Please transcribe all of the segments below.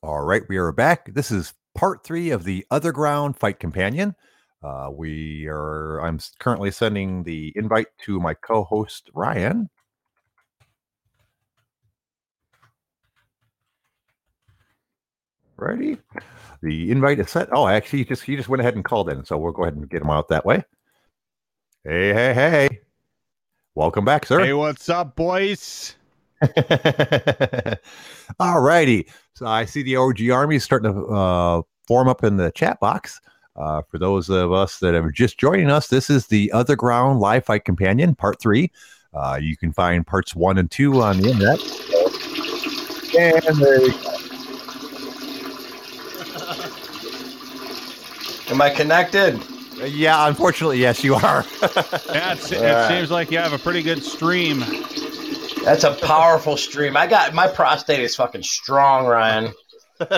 All right, we are back. This is part three of the OtherGround Fight Companion. Uh, we are. I'm currently sending the invite to my co-host Ryan. Ready? The invite is set. Oh, actually, he just he just went ahead and called in, so we'll go ahead and get him out that way. Hey, hey, hey! Welcome back, sir. Hey, what's up, boys? All righty. So I see the OG Army is starting to uh, form up in the chat box. Uh, for those of us that are just joining us, this is the OtherGround Live Fight Companion, Part 3. Uh, you can find parts 1 and 2 on the internet. And there you go. Am I connected? yeah, unfortunately, yes, you are. Yeah, it's, it Alright. seems like you have a pretty good stream. That's a powerful stream. I got my prostate is fucking strong, Ryan. From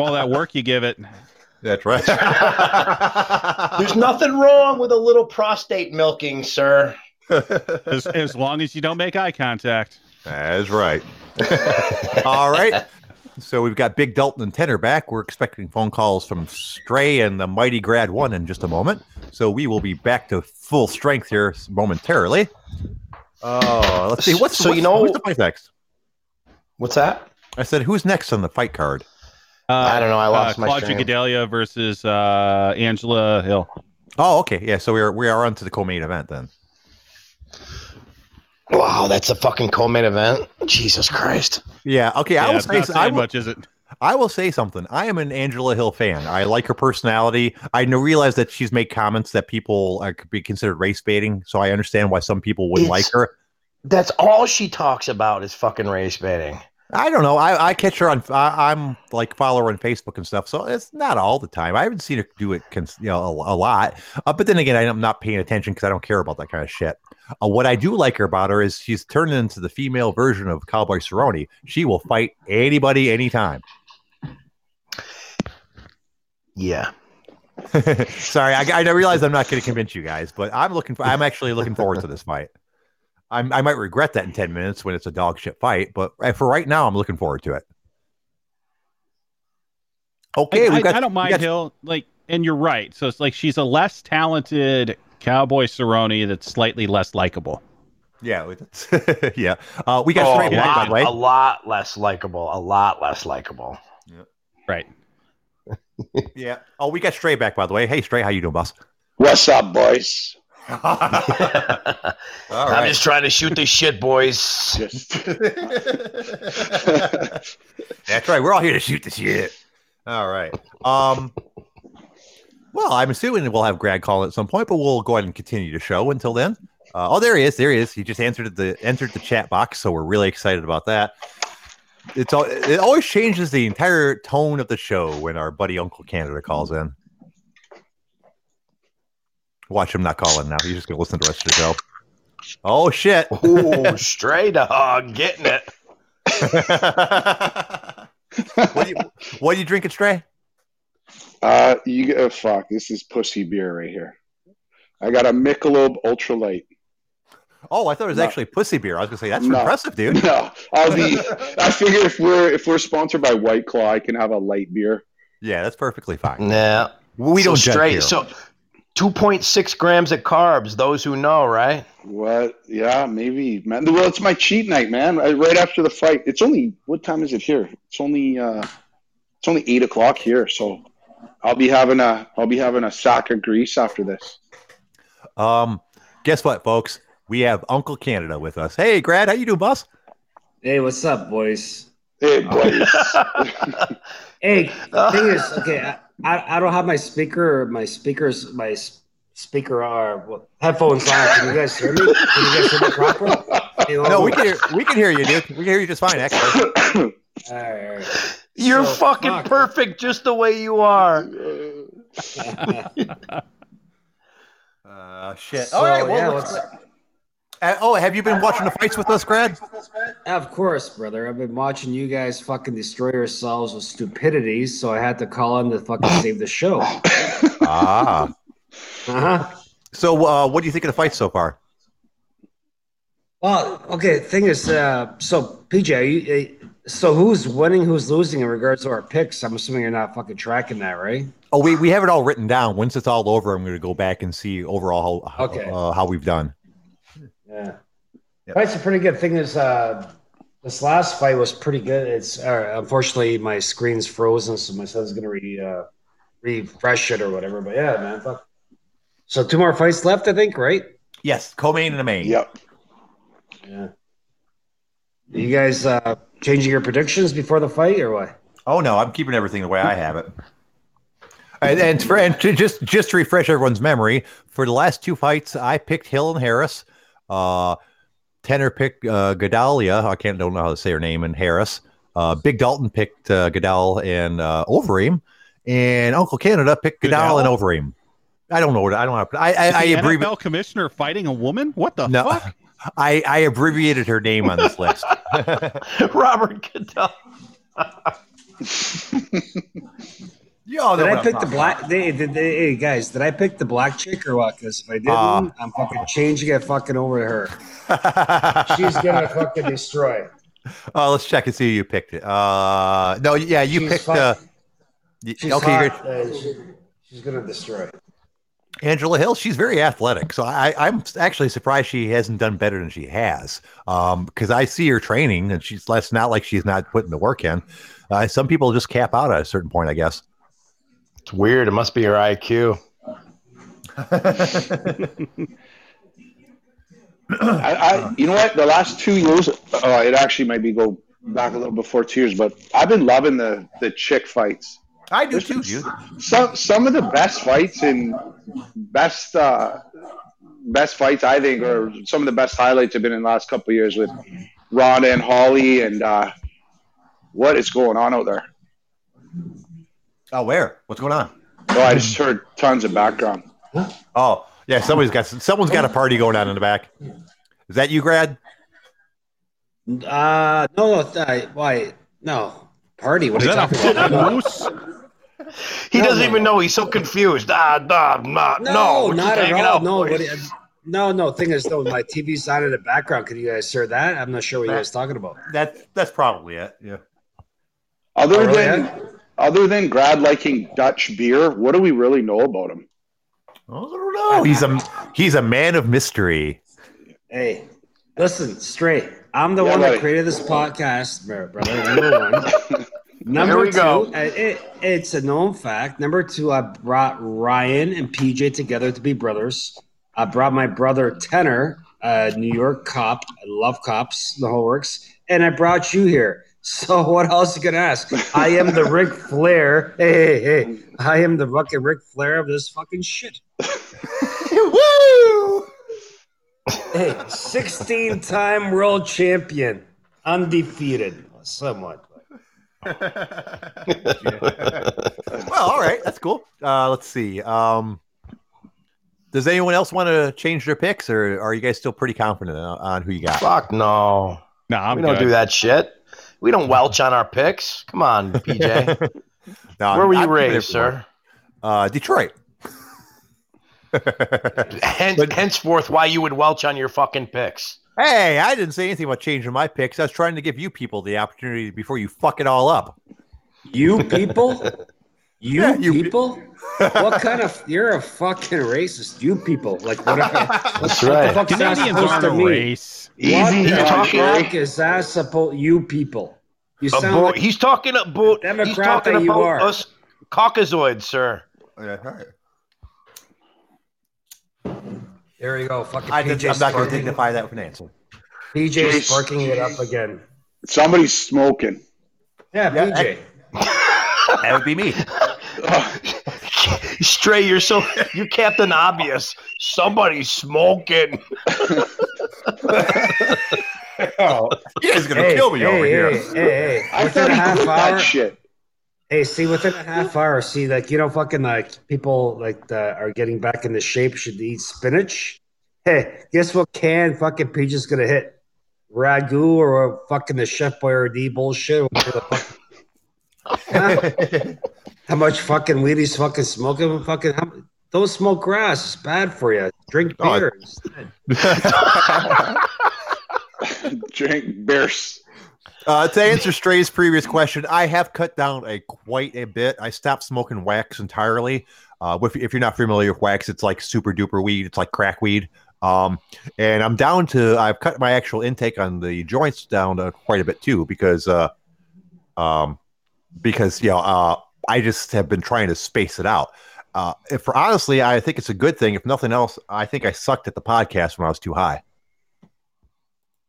all that work you give it. That's right. There's nothing wrong with a little prostate milking, sir. As, as long as you don't make eye contact. That's right. All right. So we've got Big Dalton and Tenor back. We're expecting phone calls from Stray and the Mighty Grad One in just a moment. So we will be back to full strength here momentarily. Oh, let's see. What's So what's- you know- who's the fight next? What's that? I said, who's next on the fight card? Uh, I don't know. I lost uh, my Claudia stream. Gadelha versus uh, Angela Hill. Oh, okay. Yeah. So we are we are on to the co-main event then. Wow, that's a fucking co-main event. Jesus Christ. Yeah. Okay. I Yeah, will it's say. not I saying much, is it? I will say something. I am an Angela Hill fan. I like her personality. I realize that she's made comments that people uh, could be considered race baiting. So I understand why some people wouldn't like her. That's all she talks about is fucking race baiting. I don't know. I, I catch her on. I, I'm like follow her on Facebook and stuff. So it's not all the time. I haven't seen her do it, cons- you know, a, a lot. Uh, but then again, I'm not paying attention because I don't care about that kind of shit. Uh, what I do like her about her is she's turned into the female version of Cowboy Cerrone. She will fight anybody, anytime. Yeah. Sorry, I, I realize I'm not going to convince you guys, but I'm looking for. I'm actually looking forward to this fight. I'm, I might regret that in ten minutes when it's a dog shit fight, but uh, for right now, I'm looking forward to it. Okay, I, got. I don't mind got- Hill. Like, and you're right. So it's like she's a less talented cowboy Cerrone that's slightly less likable. Yeah, yeah. Uh, we got Oh, straight a, back, by the way. a lot less likable. A lot less likable. Right. Yeah. Oh, we got Stray back, by the way. Hey, Stray, how you doing, boss? What's up, boys? All I'm just trying to shoot this shit, boys. That's right. We're all here to shoot the shit. All right. Um. Well, I'm assuming we'll have Greg call at some point, but we'll go ahead and continue the show until then. Uh, oh, there he is. There he is. He just answered the entered the chat box, so we're really excited about that. It's all. It always changes the entire tone of the show when our buddy Uncle Canada calls in. Watch him not call in now. He's just gonna listen to the rest of the show. Oh shit! Ooh, stray dog, getting it. what, do you, what are you drinking, Stray? uh, you get oh, fuck. This is pussy beer right here. I got a Michelob Ultralight. Oh, I thought it was No. actually pussy beer. I was gonna say that's No. impressive, dude. No, I'll be. I figure if we're if we're sponsored by White Claw, I can have a light beer. Yeah, that's perfectly fine. Yeah, We so don't judge Stray. here. So 2.6 grams of carbs. Those who know, right? What? Yeah, maybe, man. Well, it's my cheat night, man. I, right after the fight. It's only what time is it here? It's only uh, it's only eight o'clock here. So I'll be having a I'll be having a sack of grease after this. um, guess what, folks? We have Uncle Canada with us. Hey, Grad, how you doing, boss? Hey, what's up, boys? Hey, boys. Hey, thing is, okay, I, I, I don't have my speaker, my speakers, my speaker are what, headphones on. Can you guys hear me? Can you guys hear me properly? Hey, No, we can hear we can hear you, dude. We can hear you just fine, actually. all right, all right. You're So, fucking fuck. perfect just the way you are. Uh, shit. So, All right. Well, yeah, let's- what's- uh, oh, have you been watching the fights with us, Grad? of course, brother. I've been watching you guys fucking destroy yourselves with stupidity, so I had to call in to fucking save the show. Ah. Uh-huh. So, uh, what do you think of the fight so far? Well, okay. Thing is, uh, so PJ, are you, uh, So who's winning, who's losing in regards to our picks? I'm assuming you're not fucking tracking that, right? Oh, we, we have it all written down. Once it's all over, I'm going to go back and see overall how, Okay. uh, how we've done. Yeah. Yep. Fights a pretty good thing is uh this last fight was pretty good. It's uh, unfortunately my screen's frozen, so my son's gonna re uh, refresh it or whatever. But yeah, man, fuck. So two more fights left, I think, right? Yes, co-main and a main. Yep. Yeah. You guys uh changing your predictions before the fight or what? Oh no, I'm keeping everything the way I have it. And, and for and to just just to refresh everyone's memory, for the last two fights, I picked Hill and Harris. Uh, Tenor picked uh, Gadelha. I can't don't know how to say her name. And Harris. Uh, Big Dalton picked uh, Goodall and uh, Overeem, and Uncle Canada picked Goodall and Overeem. I don't know what I don't know. I I, I the abbrevi- NFL commissioner fighting a woman? What the No. fuck? I I abbreviated her name on this list. Robert Goodell. know Did I pick the black? They, did they, hey guys, did I pick the black chick or what? Because if I didn't, Uh. I'm fucking changing it fucking over to her. She's gonna fucking destroy. Uh, let's check and see who you picked it. Uh, no, yeah, you She's picked. Uh, She's okay, hot. She- she's gonna destroy. Angela Hill. She's very athletic, so I, I'm actually surprised she hasn't done better than she has. Um, because I see her training, and she's less not like she's not putting the work in. Uh, some people just cap out at a certain point, I guess. It's weird. It must be your IQ. I, I, you know what? The last two years, uh, it actually might be go back a little before two years, but I've been loving the the chick fights. I do There's too. Some some of the best fights and best uh, best fights I think, or some of the best highlights have been in the last couple of years with Ronda and Holly and uh, what is going on out there. Oh, where? What's going on? Oh, I just heard tons of background. Oh, yeah, somebody's got someone's got a party going on in the back. Is that you, Grad? Uh, no, no, th- why? No party. What Is are you that a talking about? fucking moose? He No, doesn't no. even know. He's so confused. Ah, nah, nah, no, No, we're not at all. out, No, boys. what, no, no. Thing is, though, my TV's on in the background. Could you guys hear that? I'm not sure what you guys talking about. That that's probably it. Yeah. Other Oh, really? than other than Grad liking Dutch beer, what do we really know about him? I don't know. He's a he's a man of mystery. Hey, listen, Stray. I'm the Yeah, one buddy. that created this podcast, brother. Number one. Number two, go. it, it's a known fact. Number two, I brought Ryan and PJ together to be brothers. I brought my brother Tenor, a New York cop. I love cops, the whole works. And I brought you here. So what else you gonna ask? I am the Ric Flair. Hey, hey, hey. I am the fucking Ric Flair of this fucking shit. Woo! Hey, 16 time world champion, undefeated, somewhat. well, all right, that's cool. Uh, let's see. Um, does anyone else want to change their picks, or are you guys still pretty confident on, on who you got? Fuck no. No, I'm we don't good. do that shit. We don't welch on our picks. Come on, PJ. No, Where were you I'm keeping it raised, sir? Uh, Detroit. Hen- henceforth, why you would welch on your fucking picks? Hey, I didn't say anything about changing my picks. I was trying to give you people the opportunity before you fuck it all up. You people? You, Yeah, you- people? what kind of you're a fucking racist, you people. Like what, are, That's what the right. fuck's that Canadians supposed aren't to a mean? race. What Easy the now, fuck Jerry. is that supposed you people? You sound About- like he's talking about he's talking that you about are. us Caucasoids, sir. Oh, yeah, all right. there you go. Fucking I PJ did, I'm not going to dignify that with an answer. PJ Jace. sparking it up again. Somebody's smoking. Yeah, Yeah, PJ. That would be me. Stray, you're so you're Captain Obvious. Somebody's smoking. oh, you guys going to Hey, kill me hey, over hey, here. Hey, hey, I Within thought a half quit hour, that shit. Hey, see, within a half hour, see, like you know, fucking like people like the, are getting back into shape should eat spinach. Hey, guess what? Can fucking peach is gonna hit ragu or fucking the Chef Boyardee bullshit? or the fuck. Huh? How much fucking weed he's fucking smoking? Fucking how, don't smoke grass. It's bad for you. Drink Oh, beer. instead. Drink beers. Uh, to answer Stray's previous question, I have cut down a quite a bit. I stopped smoking wax entirely. Uh, if, if you're not familiar with wax, it's like super duper weed. It's like crack weed. Um, and I'm down to I've cut my actual intake on the joints down to quite a bit too because uh, um, because you know uh, I just have been trying to space it out. Uh, if for honestly, I think it's a good thing. If nothing else, I think I sucked at the podcast when I was too high.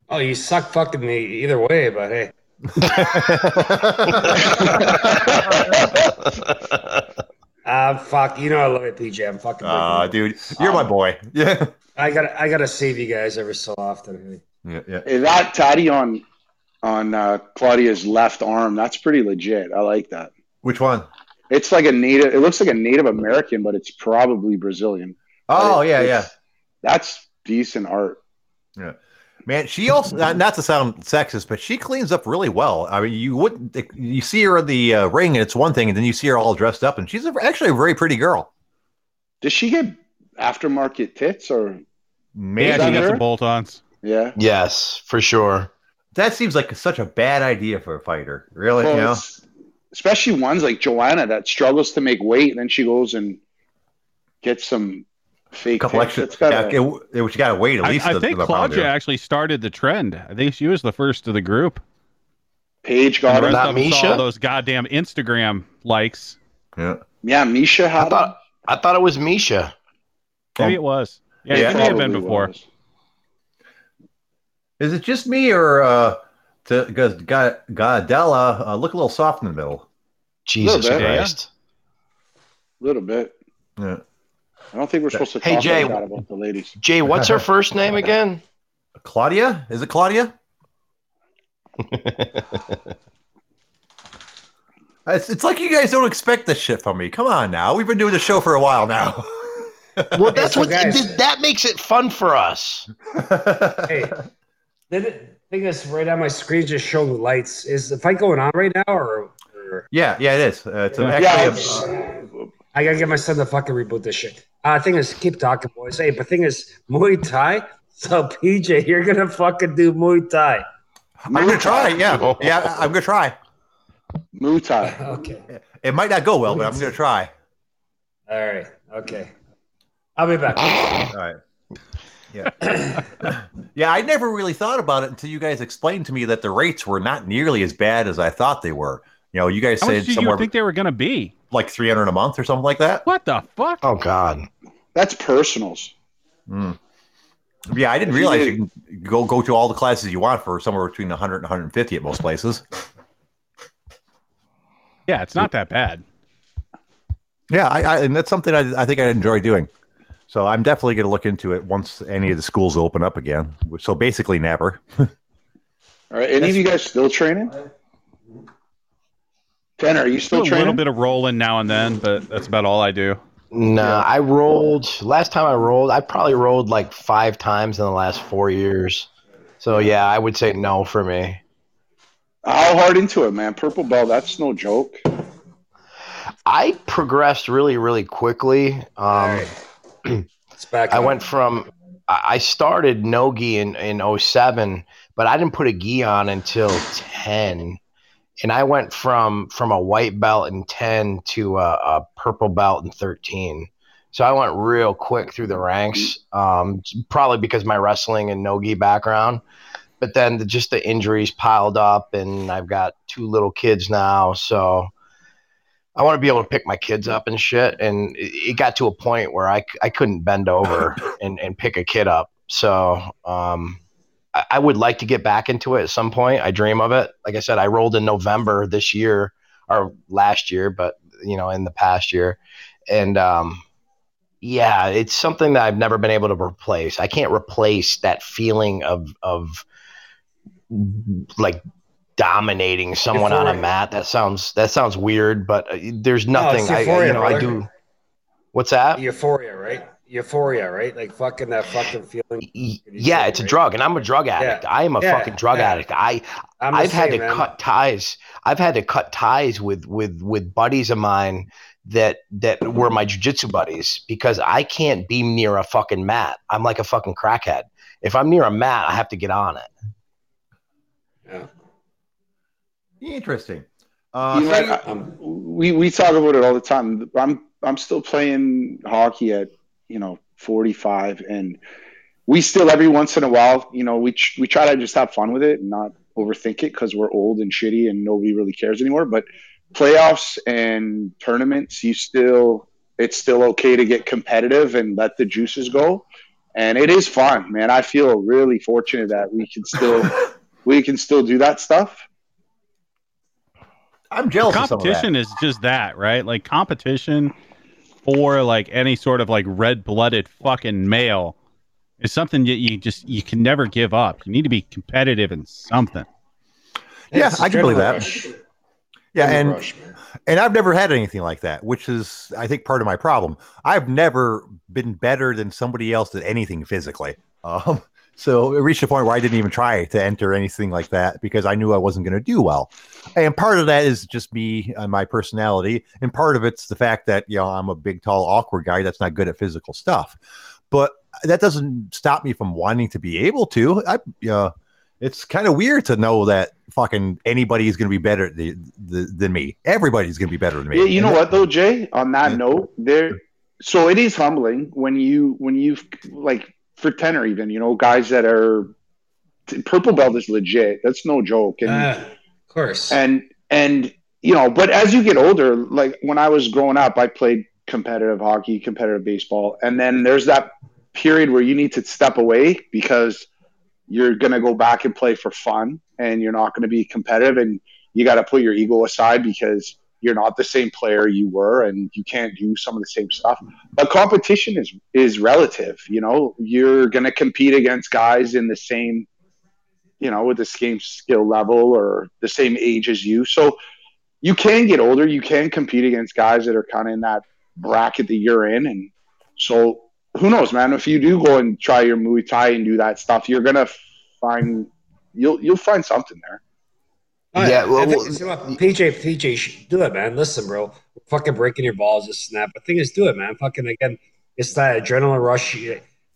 Oh, you suck fucking me either way, but hey. Ah, fuck. You know I love it, PJ. I'm fucking. Uh, dude, you're my boy. Yeah. I gotta, I gotta save you guys every so often. Yeah, yeah. Hey, that tatty on on uh, Claudia's left arm, that's pretty legit. I like that. Which one? It's like a native. It looks like a Native American, but it's probably Brazilian. Oh it- yeah, yeah. That's decent art. Yeah, man, she also not, not to sound sexist, but she cleans up really well. I mean, you wouldn't you see her in the uh, ring, and it's one thing, and then you see her all dressed up, and she's a, actually a very pretty girl. Does she get aftermarket tits or? Man, Yeah, that she got her? some bolt-ons. Yeah. yes, for sure. that seems like such a bad idea for a fighter. Really, Well, you know? It's- especially ones like Joanna that struggles to make weight, and then she goes and gets some fake couple extra. It's gotta- yeah, it, it, you got to wait at I, least. I the- think the Claudia here. actually started the trend. I think she was the first of the group. Paige And got the her. Not of them Miesha? those goddamn Instagram likes. Yeah. Yeah, Miesha I had. thought I thought it was Miesha. Maybe it was. Yeah, Yeah, it may have been before. was. Is it just me or uh, does Gadelha uh, look a little soft in the middle? Jesus Little. Christ. A little bit. Yeah. I don't think we're supposed to Hey, talk Jay. like about the ladies. Jay, what's her first name again? Claudia? Is it Claudia? It's, it's like you guys don't expect this shit from me. Come on now. We've been doing the show for a while now. Well, that's so what guys- that makes it fun for us. Hey, the thing is, right on my screen just showing the lights. Is the fight going on right now, or? or yeah, yeah, it is. Uh, it's an Yeah, actually, it's- I gotta get my son to fucking reboot this shit. Uh, thing is, keep talking, boys. Hey, but thing is, Muay Thai. So PJ, you're gonna fucking do Muay Thai. I'm gonna try. Yeah, yeah, I'm gonna try. Muay Thai. Okay. It might not go well, but I'm gonna try. All right. Okay. I'll be back. All right. Yeah. yeah, I never really thought about it until you guys explained to me that the rates were not nearly as bad as I thought they were. You know, you guys How said much did somewhere you think they were going to be? like 300 a month or something like that. What the fuck? Oh God. That's personals. Mm. Yeah, I didn't realize you can go go to all the classes you want for somewhere between 100 and 150 at most places. Yeah, it's not that bad. Yeah, I, I and that's something I, I think I enjoy doing. So I'm definitely going to look into it once any of the schools open up again. So basically, never. All right. Any of you guys still training? Tanner, are you still, still a little bit of rolling now and then, but that's about all I do. Nah, I rolled last time I rolled, I probably rolled like five times in the last four years. So yeah, I would say no for me. How hard into it, man? Purple belt, that's no joke. I progressed really, really quickly. Um, It's back. I went from I started no gi in in 07, but I didn't put a gi on until 10. And I went from from a white belt in 10 to a, a purple belt in 13. So I went real quick through the ranks, um, probably because my wrestling and no gi background. But then the, just the injuries piled up, and I've got two little kids now, so I want to be able to pick my kids up and shit. And it, it got to a point where I, I couldn't bend over and, and pick a kid up. So um, I, I would like to get back into it at some point. I dream of it. Like I said, I rolled in November this year or last year, but you know, in the past year. And um, yeah, it's something that I've never been able to replace. I can't replace that feeling of of like dominating someone on a mat. That sounds that sounds weird, but uh, there's nothing. I, euphoria, you know, I do. What's that? Euphoria, right? Euphoria, right? Like fucking that fucking feeling. Yeah, it's a drug, and I'm a drug addict. I am a Yeah, fucking drug yeah. addict. I I'm I've had to man. cut ties. I've had to cut ties with with with buddies of mine that that were my jujitsu buddies because I can't be near a fucking mat. I'm like a fucking crackhead. If I'm near a mat, I have to get on it. Yeah. Interesting. Uh, You know so you- Um, we we talk about it all the time. I'm I'm still playing hockey at you know 45, and we still every once in a while, you know, we ch- we try to just have fun with it and not overthink it because we're old and shitty and nobody really cares anymore. But playoffs and tournaments, you still it's still okay to get competitive and let the juices go, and it is fun, man. I feel really fortunate that we can still we can still do that stuff. I'm jealous of some of that. competition is just that, right? Like competition for like any sort of like red-blooded fucking male is something that you just you can never give up. You need to be competitive in something. Yeah, it's I can believe that. rush. Yeah, Adrenaline and rush, and I've never had anything like that, which is I think part of my problem. I've never been better than somebody else at anything physically. Um, so it reached a point where I didn't even try to enter anything like that because I knew I wasn't going to do well. And part of that is just me and my personality, and part of it's the fact that you know I'm a big, tall, awkward guy that's not good at physical stuff. But that doesn't stop me from wanting to be able to. I, you know, it's kind of weird to know that fucking anybody is going to be better the, the, than me. Everybody's going to be better than me. Yeah, you know what though, Jay? On that Yeah. note, there. So it is humbling when you when you like for tenor even you know guys that are purple belt is legit. That's no joke. And Ah, of course. and and you know, but as you get older, like when I was growing up, I played competitive hockey, competitive baseball, and then there's that period where you need to step away because you're going to go back and play for fun and you're not going to be competitive and you got to put your ego aside because you're not the same player you were and you can't do some of the same stuff. But competition is is relative you know? You're going to compete against guys in the same you know with the same skill level or the same age as you. So you can get older. You can compete against guys that are kind of in that bracket that you're in. And so who knows man? If you do go and try your muay thai and do that stuff you're going to find you'll you'll find something there Oh, Yeah, well, well, PJ, PJ, do it, man. Listen, bro, We're fucking breaking your balls, just snap. The thing is, do it, man. Fucking again, it's that adrenaline rush.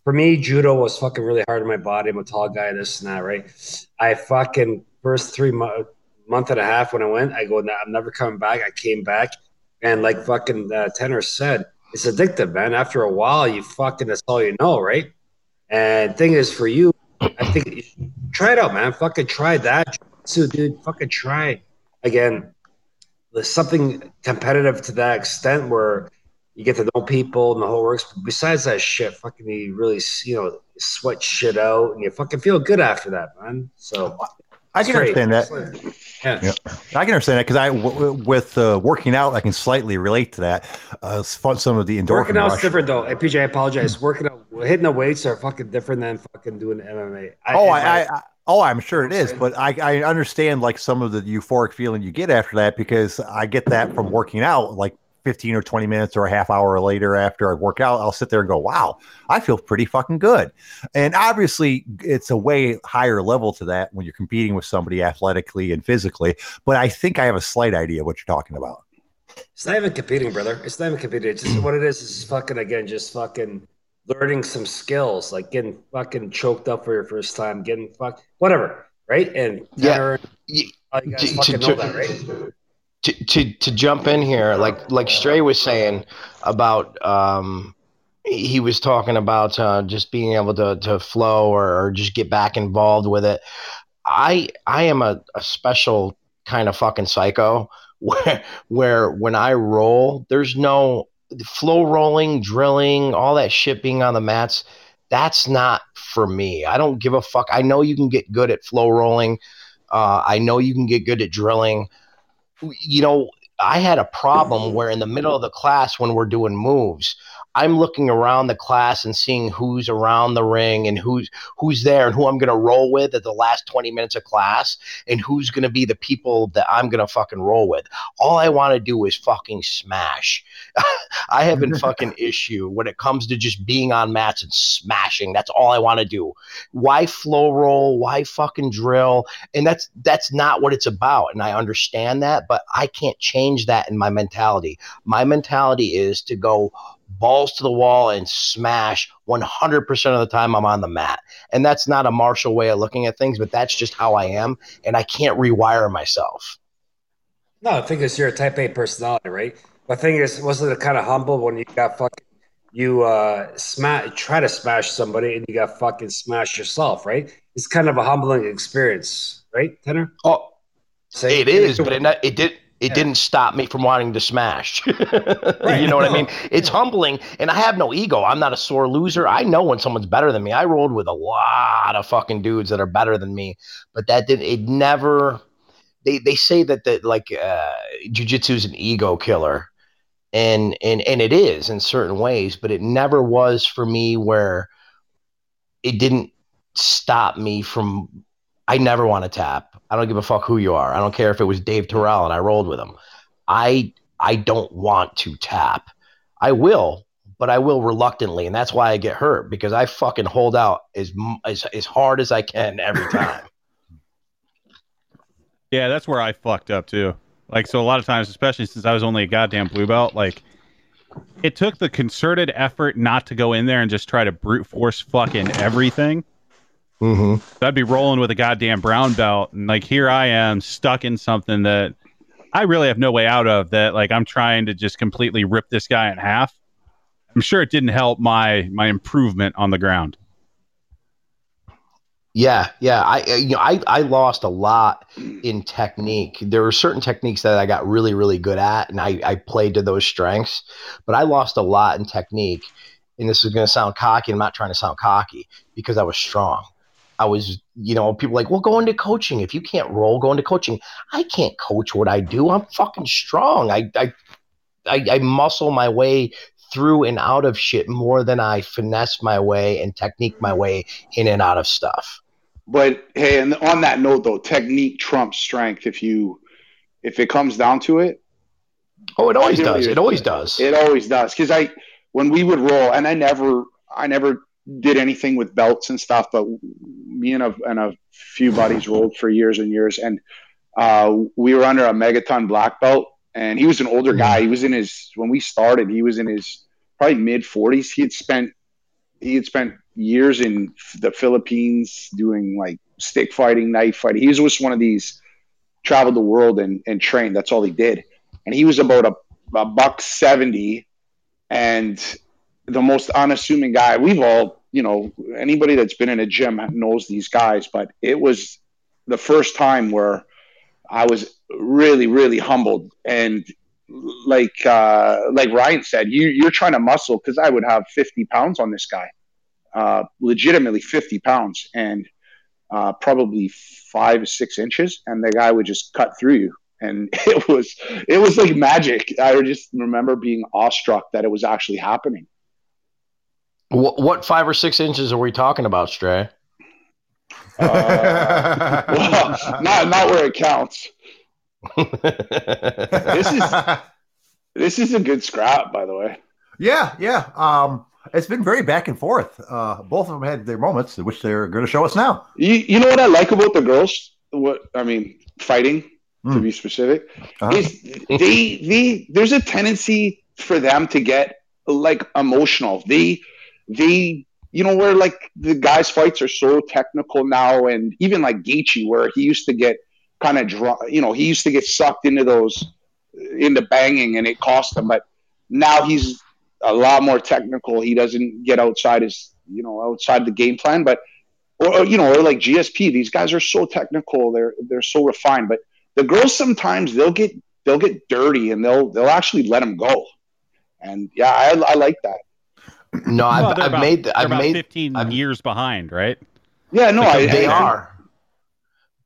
For me, judo was fucking really hard on my body. I'm a tall guy, this and that, right? I fucking first three mo- month and a half when I went, I go, "Nah, I'm never coming back. I came back, and like fucking uh, Tenor said, it's addictive, man. After a while, you fucking that's all you know, right? And thing is, for you, I think try it out, man. Fucking try that. So, dude, fucking try again. There's something competitive to that extent where you get to know people and the whole works. But besides that shit, fucking you really you know sweat shit out and you fucking feel good after that, man. So I can great. understand that. Yeah. Yeah. I can understand that because I, w- with uh, working out, I can slightly relate to that. Uh, some of the endorphin Working out's rush. different though. Hey, PJ, I apologize. Working out, hitting the weights are fucking different than fucking doing MMA. Oh, I, I, I, oh, I'm sure it is, but I, I understand like some of the euphoric feeling you get after that because I get that from working out. Like 15 or 20 minutes or a half hour later after I work out, I'll sit there and go, "Wow, I feel pretty fucking good." And obviously, it's a way higher level to that when you're competing with somebody athletically and physically. But I think I have a slight idea what you're talking about. It's not even competing, brother. It's not even competing. It's just what it is is fucking again, just fucking learning some skills, like getting fucking choked up for your first time, getting fuck whatever, right? And Yeah. You guys to- fucking to- know that, right? to, to to jump in here, like like Stray was saying about um, he he was talking about uh, just being able to to flow or, or just get back involved with it. I I am a, a special kind of fucking psycho where where when I roll, there's no flow rolling, drilling, all that shit being on the mats. That's not for me. I don't give a fuck. I know you can get good at flow rolling. Uh, I know you can get good at drilling you know, I had a problem where in the middle of the class when we're doing moves, I'm looking around the class and seeing who's around the ring and who's who's there and who I'm going to roll with at the last 20 minutes of class and who's going to be the people that I'm going to fucking roll with. All I want to do is fucking smash. I have a fucking issue when it comes to just being on mats and smashing. That's all I want to do. Why flow roll? Why fucking drill? and that's that's not what it's about and i understand that but i can't change that in my mentality my mentality is to go balls to the wall and smash 100% of the time i'm on the mat and that's not a martial way of looking at things but that's just how i am and i can't rewire myself No, I think it's you're Type A personality, right? The thing is, wasn't it kind of humble when you got fucking you uh smash try to smash somebody and you got fucking smashed yourself, right? It's kind of a humbling experience, right, Tenor? Oh, Say it is, but it, not- it did. It didn't stop me from wanting to smash. you know what I mean? It's humbling, and I have no ego. I'm not a sore loser. I know when someone's better than me. I rolled with a lot of fucking dudes that are better than me, but that didn't. it never. They they say that that like uh, jujitsu is an ego killer, and and and it is in certain ways, but it never was for me where it didn't stop me from I never want to tap. I don't give a fuck who you are. I don't care if it was Dave Terrell and I rolled with him. I I don't want to tap. I will, but I will reluctantly, and that's why I get hurt because I fucking hold out as as as hard as I can every time. Yeah, that's where I fucked up too. Like, so a lot of times, especially since I was only a goddamn blue belt, like, it took the concerted effort not to go in there and just try to brute force fucking everything. Mm-hmm. So I'd be rolling with a goddamn brown belt, and like here I am stuck in something that I really have no way out of. That like I'm trying to just completely rip this guy in half. I'm sure it didn't help my my improvement on the ground. Yeah, yeah. I I- you know I I lost a lot in technique. There were certain techniques that I got really really good at, and I I played to those strengths. But I lost a lot in technique, and this is going to sound cocky. I'm not trying to sound cocky because I was strong. I was, you know, people like, well, go into coaching. If you can't roll, go into coaching. I can't coach what I do. I'm fucking strong. I I I, I muscle my way through and out of shit more than I finesse my way and technique my way in and out of stuff. But hey, and on that note though, technique trumps strength. If you if it comes down to it, Oh, it always I hear what does. It always does. It always does. Because I, when we would roll, and I never, I never did anything with belts and stuff, but me and a, and a few buddies rolled for years and years. And uh, we were under a megaton black belt, and he was an older guy. He was in his, when we started, he was in his probably mid 40s. He had spent, he had spent years in the Philippines doing like stick fighting, knife fighting. He was just one of these, traveled the world and, and trained. That's all he did. And he was about a, a buck 70 and the most unassuming guy. We've all, you know, anybody that's been in a gym knows these guys, but it was the first time where I was really, really humbled. And like, uh, like Ryan said, you, you're trying to muscle because I would have 50 pounds on this guy, uh, legitimately 50 pounds and uh, probably five six inches. And the guy would just cut through you. And it was, it was like magic. I just remember being awestruck that it was actually happening. What, what five or six inches are we talking about, Stray? Uh, well, not not where it counts. This is this is a good scrap, by the way. yeah, yeah. Um, it's been very back and forth. Uh, both of them had their moments, which they're going to show us now. You you know what I like about the girls? What I mean, fighting to Mm. be specific, Uh-huh. is they they there's a tendency for them to get like emotional. They they you know where like the guys' fights are so technical now, and even like Gaethje, where he used to get kind of draw, you know, he used to get sucked into those into banging, and it cost him. But now he's a lot more technical. He doesn't get outside his you know outside the game plan, but or, or, you know, or like GSP. These guys are so technical. They're they're so refined. But the girls sometimes they'll get they'll get dirty and they'll they'll actually let them go. And yeah, I, I like that. No, Well, I've, they're I've about- made they're I've about made 15 I've- years behind, right? Yeah, no, I, they I- are.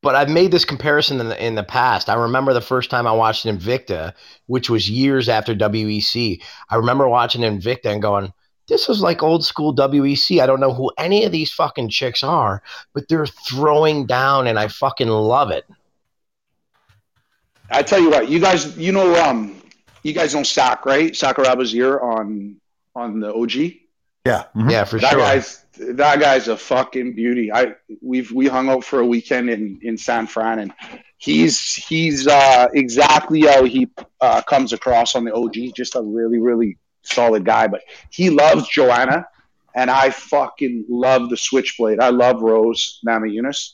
But I've made this comparison in the, in the past. I remember the first time I watched Invicta, which was years after WEC. I remember watching Invicta and going, "This is like old school WEC. I don't know who any of these fucking chicks are, but they're throwing down, and I fucking love it." I tell you what, you guys, you know, um, you guys know Sak, right? Sakuraba's here on on the OG. Yeah. mhm. Yeah, for that sure. guy's that guy's a fucking beauty. I we've we hung out for a weekend in in San Fran, and he's he's uh, exactly how he uh, comes across on the OG. Just a really really solid guy. But he loves Joanna, and I fucking love the Switchblade. I love Rose Namajunas,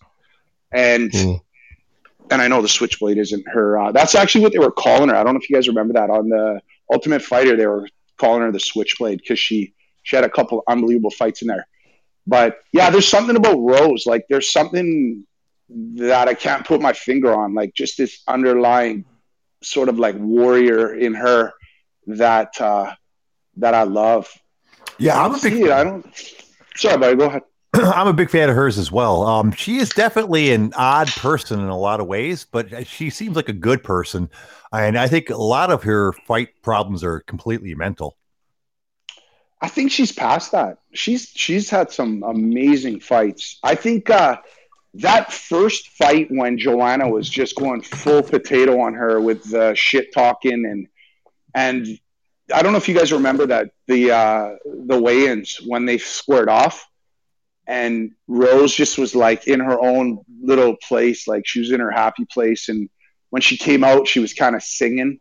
and Mm. and I know the Switchblade isn't her. Uh, that's actually what they were calling her. I don't know if you guys remember that on the Ultimate Fighter. They were calling her the Switchblade because she she had a couple unbelievable fights in there. But yeah, there's something about Rose. Like there's something that I can't put my finger on. Like just this underlying sort of like warrior in her that uh, that I love. Yeah, I'm a See big it. I don't. Sorry, buddy. Go ahead. I'm a big fan of hers as well. Um, she is definitely an odd person in a lot of ways, but she seems like a good person, and I think a lot of her fight problems are completely mental. I think she's past that. She's she's had some amazing fights. I think uh, that first fight when Joanna was just going full potato on her with the shit talking and and I don't know if you guys remember that the uh, the weigh-ins when they squared off and Rose just was like in her own little place, like she was in her happy place. And when she came out, she was kind of singing.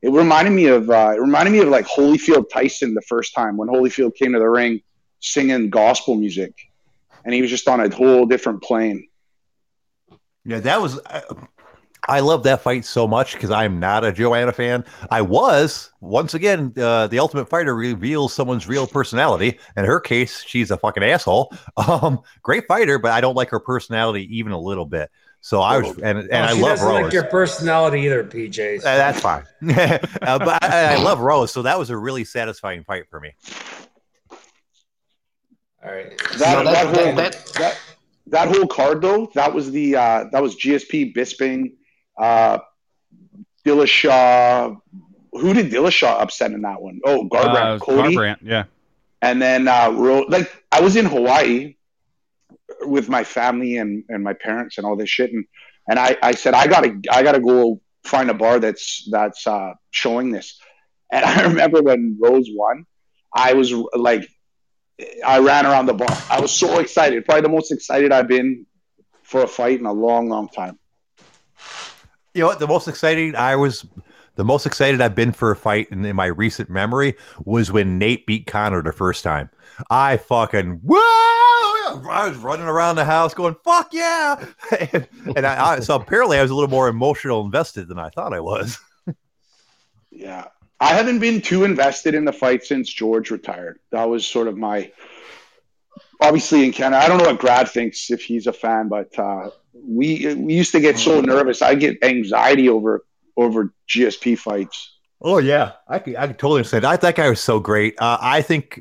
It reminded me of uh, it reminded me of like Holyfield Tyson the first time when Holyfield came to the ring singing gospel music, and he was just on a whole different plane. Yeah, that was. I, love that fight so much because I'm not a Joanna fan. I was once again. Uh, the Ultimate Fighter reveals someone's real personality. In her case, she's a fucking asshole. Um, great fighter, but I don't like her personality even a little bit. So I was, and and Oh, I she love doesn't Rose. like your personality either, PJ. Uh, that's fine. uh, but I, I love Rose, so that was a really satisfying fight for me. All right. That, No, that- that, whole, that- that, that, that whole card though, that was the uh, that was GSP Bisping, uh, Dillashaw. Who did Dillashaw upset in that one? Oh, Garbrandt, Uh, Cody, Garbrandt, yeah. and then uh, Ro- like I was in Hawaii with my family and, and my parents and all this shit, and and I, I said I gotta I gotta go find a bar that's that's uh, showing this, and I remember when Rose won, I was like, I ran around the bar. I was so excited, probably the most excited I've been for a fight in a long, long time. You know what? The most exciting I was, the most excited I've been for a fight in, in my recent memory was when Nate beat Conor the first time. I fucking whoa! I was running around the house going "fuck yeah!" and, and I, I so apparently I was a little more emotional invested than I thought I was. Yeah. I haven't been too invested in the fight since George retired. That was sort of my obviously in Canada. I don't know what Grad thinks if he's a fan, but uh, we we used to get so nervous. I get anxiety over over GSP fights. Oh yeah, I could, I could totally understand. I that guy was so great. Uh, I think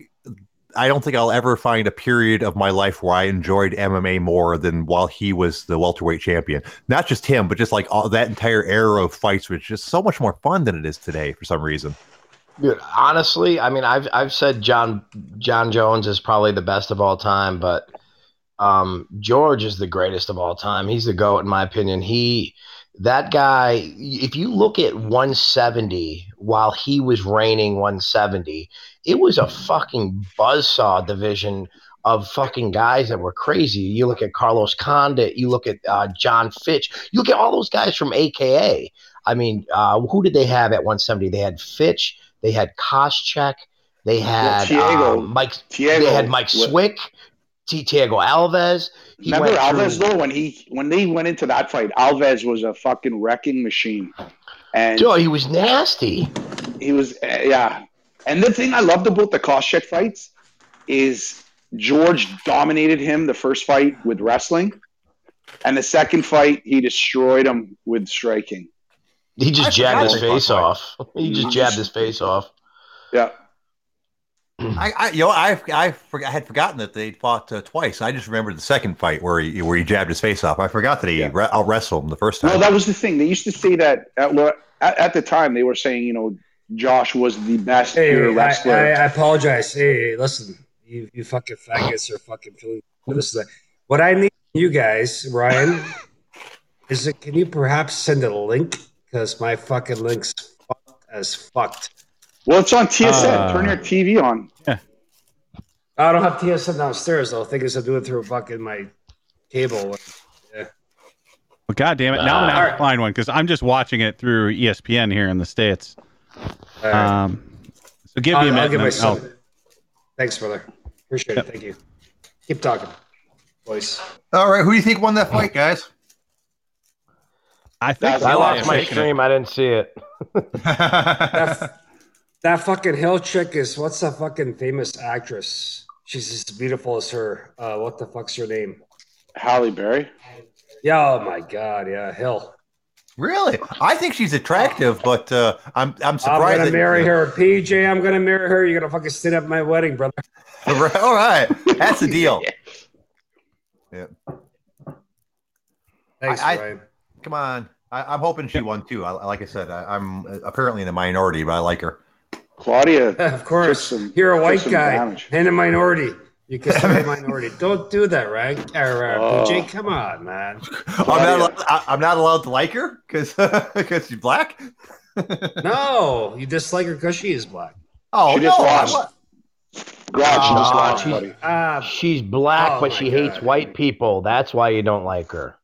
I don't think I'll ever find a period of my life where I enjoyed MMA more than while he was the welterweight champion. Not just him, but just like all that entire era of fights was just so much more fun than it is today for some reason. Dude, honestly, I mean, I've I've said Jon Jon Jones is probably the best of all time, but um, George is the greatest of all time. He's the goat, in my opinion. He that guy. If you look at 170 while he was reigning 170, it was a fucking buzzsaw division of fucking guys that were crazy. You look at Carlos Condit, you look at uh, Jon Fitch, you look at all those guys from AKA. I mean, uh, who did they have at 170? They had Fitch, they had Koscheck, they had um, Mike, Thiago, they had Mike Swick, T. Thiago Alves. He Remember Alves through- though when he when they went into that fight, Alves was a fucking wrecking machine, and Dude, he was nasty. he was uh, yeah. And the thing I loved about the Koscheck fights is George dominated him the first fight with wrestling, and the second fight he destroyed him with striking. He just I jabbed his face fought off. He just jabbed his face off. Yeah, I, I you know I I, for, I had forgotten that they fought uh, twice. I just remembered the second fight where he where he jabbed his face off. I forgot that he Yeah. re- out wrestled him the first time. well, that was the thing. They used to say that at, at, at the time they were saying you know Josh was the best Hey, pure I, wrestler. I, I apologize. Hey, listen, you, you fucking faggots are fucking feeling this. Is what I need from you guys, Ryan, is it? Can you perhaps send a link because my fucking link's fucked as fucked. well, it's on TSN. Uh, Turn your TV on. I don't have TSN downstairs though. I think I'm doing it through fucking my cable. Well, God damn it! Now I'm gonna have to find one because I'm just watching it through ESPN here in the states. All right. Um, so give me I'll, a minute. I'll give my I'll- Thanks, brother. Appreciate it. Thank you. Keep talking, boys. All right, who do you think won that fight, guys? I think I lost my taken it. stream. I didn't see it. That, that fucking Hill chick is what's that fucking famous actress? She's as beautiful as her. Uh, what the fuck's her name? Halle Berry. Yeah, oh my god, yeah, Hill. Really? I think she's attractive, but uh, I'm I'm surprised. I'm gonna marry her, PJ. I'm gonna marry her. You're gonna fucking sit at my wedding, brother. All right, that's the deal. yeah. Thanks, I- I- Come on, I, I'm hoping she won too. I, like I said, I, I'm apparently in the minority, but I like her. Claudia. Of course, some- you're a white guy damage. and a minority. You can say a minority. Don't do that, right? Or, uh, Oh. PJ, come on, man. I'm not, allowed, I, I'm not allowed to like her because because she's black. No, you dislike her because she is black. Oh She just no, I lost. wa- Glad she just Oh, lost, she's- buddy. Ah, She's black, Oh but my she hates white people. That's why you don't like her.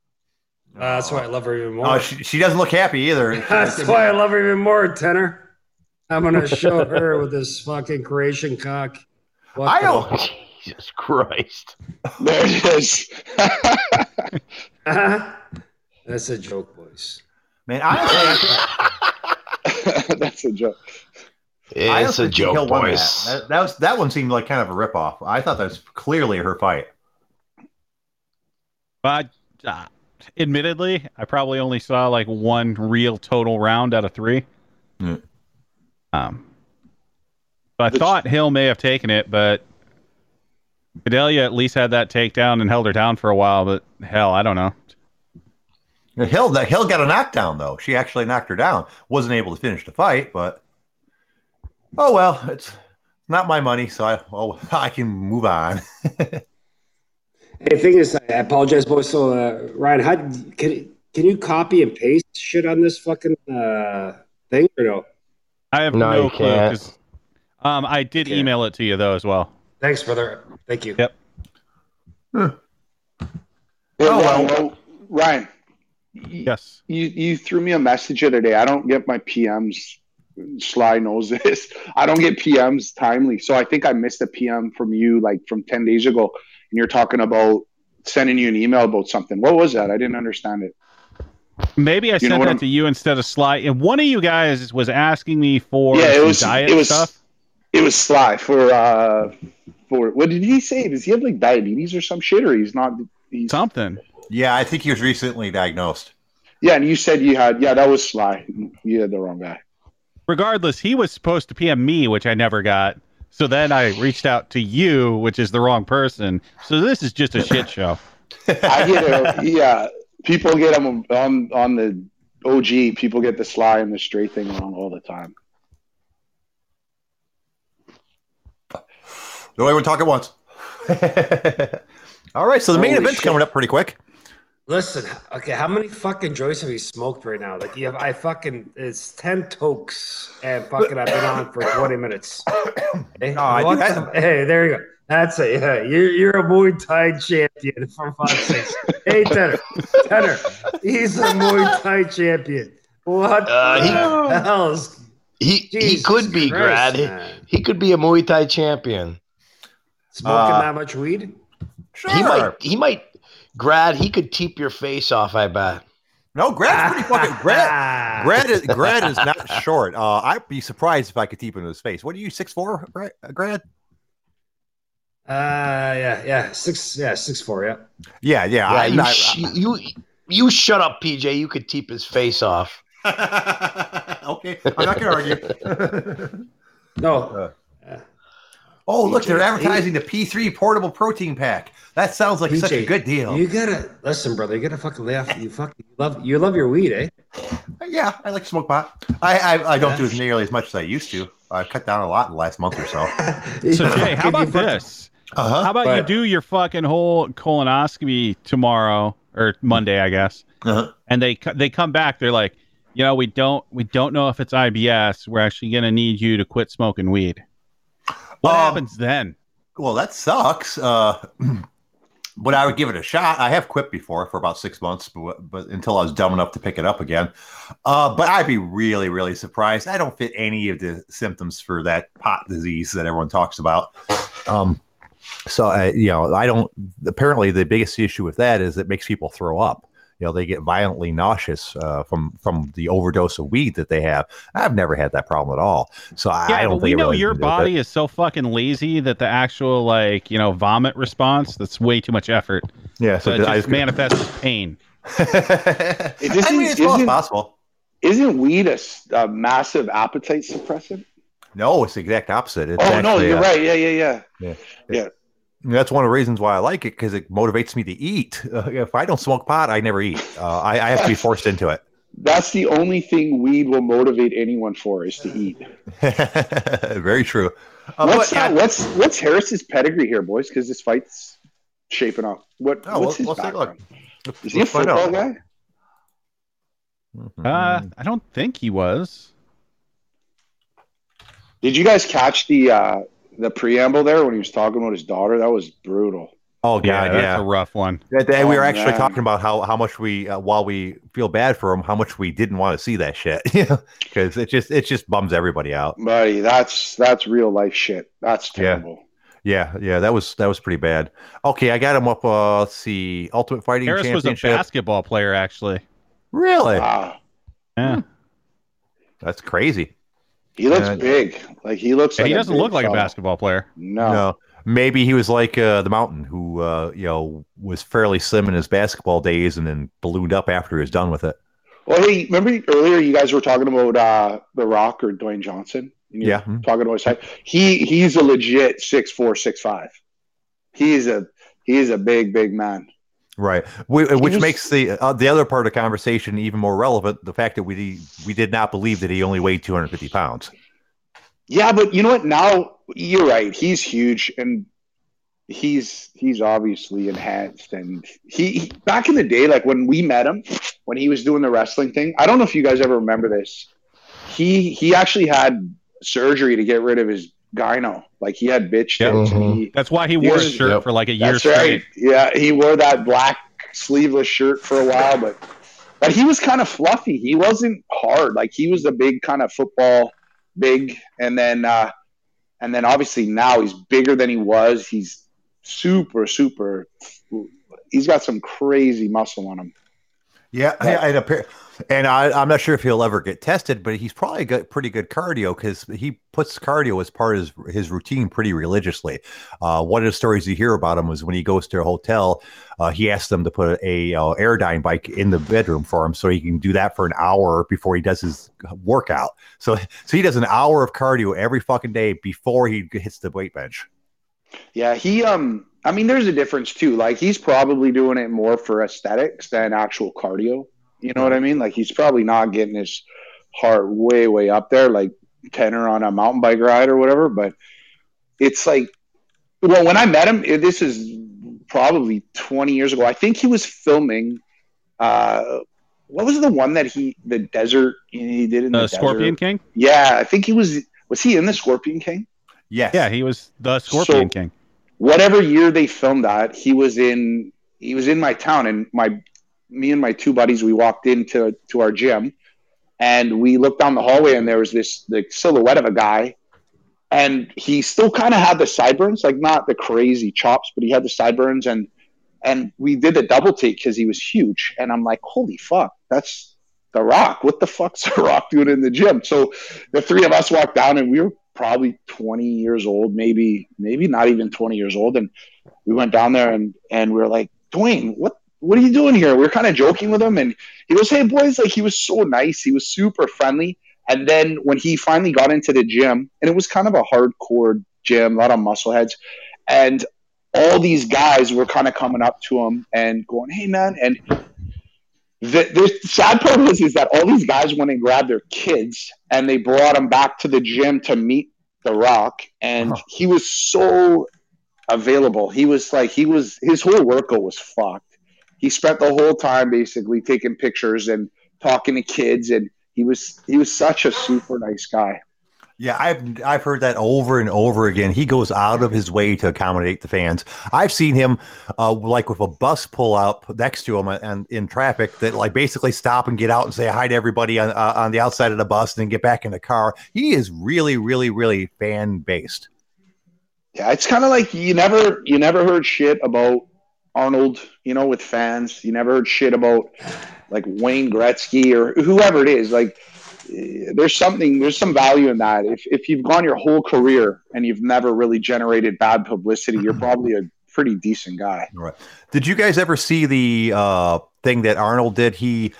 uh, that's why I love her even more. Oh, she, she doesn't look happy either. That's why I love her even more, Tenor. I'm gonna show her with this fucking creation cock. What I the- don't- Oh, Jesus Christ. There it is. That's a joke, boys. Man, honestly, I, That's a joke. It's honestly a joke, Hill boys. That. That, that was that one seemed like kind of a ripoff. I thought that was clearly her fight. But uh, admittedly, I probably only saw like one real total round out of three. Yeah. Um, so I The- thought Hill may have taken it, but Gadelha at least had that takedown and held her down for a while. But hell, I don't know. Hill, that Hill got a knockdown though. She actually knocked her down. Wasn't able to finish the fight, but oh well, it's not my money, so I oh I can move on. Hey, thing is, I apologize, boys. So, uh, Ryan, how can can you copy and paste shit on this fucking uh, thing or no? I have No, no, clue. um, I did Okay. email it to you though as well. Thanks, brother. Thank you. Yep. Hey, Oh, Ryan, well. well, Ryan, Yes. you, you threw me a message the other day. I don't get my PMs. Sly knows this. I don't get PMs timely. So I think I missed a PM from you like from 10 days ago. And you're talking about sending you an email about something. What was that? I didn't understand it. Maybe I You sent that I'm- to you instead of Sly. And one of you guys was asking me for Yeah, it was- diet it was- stuff. It was Sly for, uh, for what did he say? Does he have like diabetes or some shit or he's not? He's, Something. yeah, I think he was recently diagnosed. yeah. And you said you had, yeah, that was Sly. You had the wrong guy. regardless, he was supposed to PM me, which I never got. So then I reached out to you, which is the wrong person. So this is just a shit show. I get it. Yeah, people get them on on the OG. People get the sly and the Stray thing wrong all the time. Don't everyone talk at once. All right, so the main Holy event's shit. coming up pretty quick. Listen, okay, how many fucking joints have you smoked right now? Like, you have, I fucking, it's 10 tokes, and fucking, I've been on for 20 minutes. Hey, No, I what think the- hey, there you go. That's it. Yeah, you're, you're a Muay Thai champion for fuck's sake. Hey, Tenor, Tenor, he's a Muay Thai champion. What Uh, he- the hell is He he Jesus could be, Christ, Grad. He, man. he could be a Muay Thai champion. Smoking Uh, that much weed? Sure. He might he might Grad, he could teep your face off, I bet. No, Grad's pretty fucking Grad. Grad is Grad is not short. Uh, I'd be surprised if I could keep him in his face. What are you, six four, Grad? Uh, yeah, yeah, six, yeah, six four, yeah. Yeah, yeah. Yeah, I'm you, not, sh- you you shut up, PJ. You could teep his face off. okay, I'm not gonna argue. No, oh, look, they're PJ, advertising the P3 portable protein pack. That sounds like such a good deal. You gotta listen, brother. You gotta fucking laugh. You fucking love. You love your weed, eh? Yeah, I like smoke pot. I I, I don't Yeah. do as nearly as much as I used to. I've cut down a lot in the last month or so. So Jay, how about this? Uh How about you do your fucking whole colonoscopy tomorrow or Monday, I guess, huh. and they they come back. They're like, you know, we don't we don't know if it's IBS. We're actually gonna need you to quit smoking weed. What Um, happens then? Well, that sucks. Uh, but I would give it a shot. I have quit before for about six months, but, but until I was dumb enough to pick it up again. Uh, but I'd be really, really surprised. I don't fit any of the symptoms for that pot disease that everyone talks about. Um, so I, you know, I don't. Apparently, the biggest issue with that is it makes people throw up. You know they get violently nauseous uh, from from the overdose of weed that they have. I've never had that problem at all. So I, Yeah, I don't but think we know really your has to do with body is so fucking lazy that the actual like you know vomit response that's way too much effort. Yeah, So so it just I just manifests as pain. I isn't- mean, it's well isn't- possible. Isn't weed a massive appetite suppressant? No, it's the exact opposite. It's oh no, you're uh, right. Yeah, yeah, yeah. That's one of the reasons why I like it because it motivates me to eat. Uh, if I don't smoke pot, I never eat. Uh, I, I have to be forced into it. That's the only thing weed will motivate anyone for is to eat. Very true. Uh, what's but, yeah, uh, what's what's Harris's pedigree here, boys? Because this fight's shaping up. What Oh, what's well, his let's look. background? Is he a let's football guy? Mhm. Uh, I don't think he was. Did you guys catch the uh, the preamble there when he was talking about his daughter? That was brutal. oh god, yeah, yeah. a rough one. That day we Oh, were actually man. talking about how, how much we uh, while we feel bad for him, how much we didn't want to see that shit. because it just it just bums everybody out. Buddy, that's that's real life shit. That's Yeah. terrible. Yeah, yeah, that was that was pretty bad. Okay, I got him up. Uh, let's see, Ultimate Fighting Harris was a basketball player, actually. really? Wow. Yeah, That's crazy. He looks Yeah. big. Like he looks like he doesn't look like a basketball player. No. No, maybe he was like uh, the Mountain, who uh, you know was fairly slim in his basketball days, and then ballooned up after he was done with it. Well, hey, remember earlier you guys were talking about uh, The Rock or Dwayne Johnson? And Yeah. Hmm. Talking about his height. He he's a legit six four, six five. He's a he's a big, big man. Right, Wh- which was- makes the uh, the other part of the conversation even more relevant. The fact that we we did not believe that he only weighed 250 pounds. Yeah, but you know what? Now you're right. He's huge and he's he's obviously enhanced and he, he back in the day, like when we met him, when he was doing the wrestling thing, I don't know if you guys ever remember this. He he actually had surgery to get rid of his gyno. Like he had bitch Yep. tits and Mhm. he That's why he wore a shirt Yep. for like a year That's right. straight. Yeah, he wore that black sleeveless shirt for a while, but but he was kind of fluffy. He wasn't hard. Like he was a big kind of football big, and then uh, and then obviously now he's bigger than he was. He's super super. He's got some crazy muscle on him. Yeah, Yeah. and, appar- and I, I'm not sure if he'll ever get tested, but he's probably got pretty good cardio because he puts cardio as part of his, his routine pretty religiously. Uh, one of the stories you hear about him was when he goes to a hotel, uh, he asks them to put a uh, bike in the bedroom for him so he can do that for an hour before he does his workout. So, so he does an hour of cardio every fucking day before he hits the weight bench. Yeah, he um. I mean, there's a difference too. Like he's probably doing it more for aesthetics than actual cardio. You know what I mean? Like he's probably not getting his heart way way up there, like tenor on a mountain bike ride or whatever. But it's like, well, when I met him, this is probably 20 years ago. I think he was filming. Uh, what was the one that he the desert he did in the, The Scorpion desert? King? Yeah, I think he was. Was he in the Scorpion King? Yes. Yeah, he was the Scorpion So- King. whatever year they filmed that, he was in he was in my town and my me and my two buddies we walked into to our gym and we looked down the hallway and there was this the silhouette of a guy and he still kind of had the sideburns like not the crazy chops but he had the sideburns and and we did the double take because he was huge and i'm like holy fuck that's the rock what the fuck's the rock doing in the gym? So the three of us walked down and we were probably 20 years old maybe maybe not even 20 years old and we went down there and and we were like dwayne what what are you doing here? We were kind of joking with him and he goes hey boys like he was so nice he was super friendly. And then when he finally got into the gym and it was kind of a hardcore gym a lot of muscle heads and all these guys were kind of coming up to him and going hey man and the, the sad part was is that all these guys went and grabbed their kids and they brought him back to the gym to meet the rock and he was so available. He was like he was his whole workout was fucked he spent the whole time basically taking pictures and talking to kids and he was he was such a super nice guy Yeah, I've I've heard that over and over again. He goes out of his way to accommodate the fans. I've seen him uh, like with a bus pull up next to him and in traffic that like basically stop and get out and say hi to everybody on uh, on the outside of the bus and then get back in the car. He is really, really, really fan based. yeah it's kind of like you never you never heard shit about Arnold, you know, with fans. You never heard shit about like Wayne Gretzky or whoever it is. Like, eh, there's something, there's some value in that. If if you've gone your whole career and you've never really generated bad publicity, you're probably a pretty decent guy. Right. Did you guys ever see the uh, thing that Arnold did? He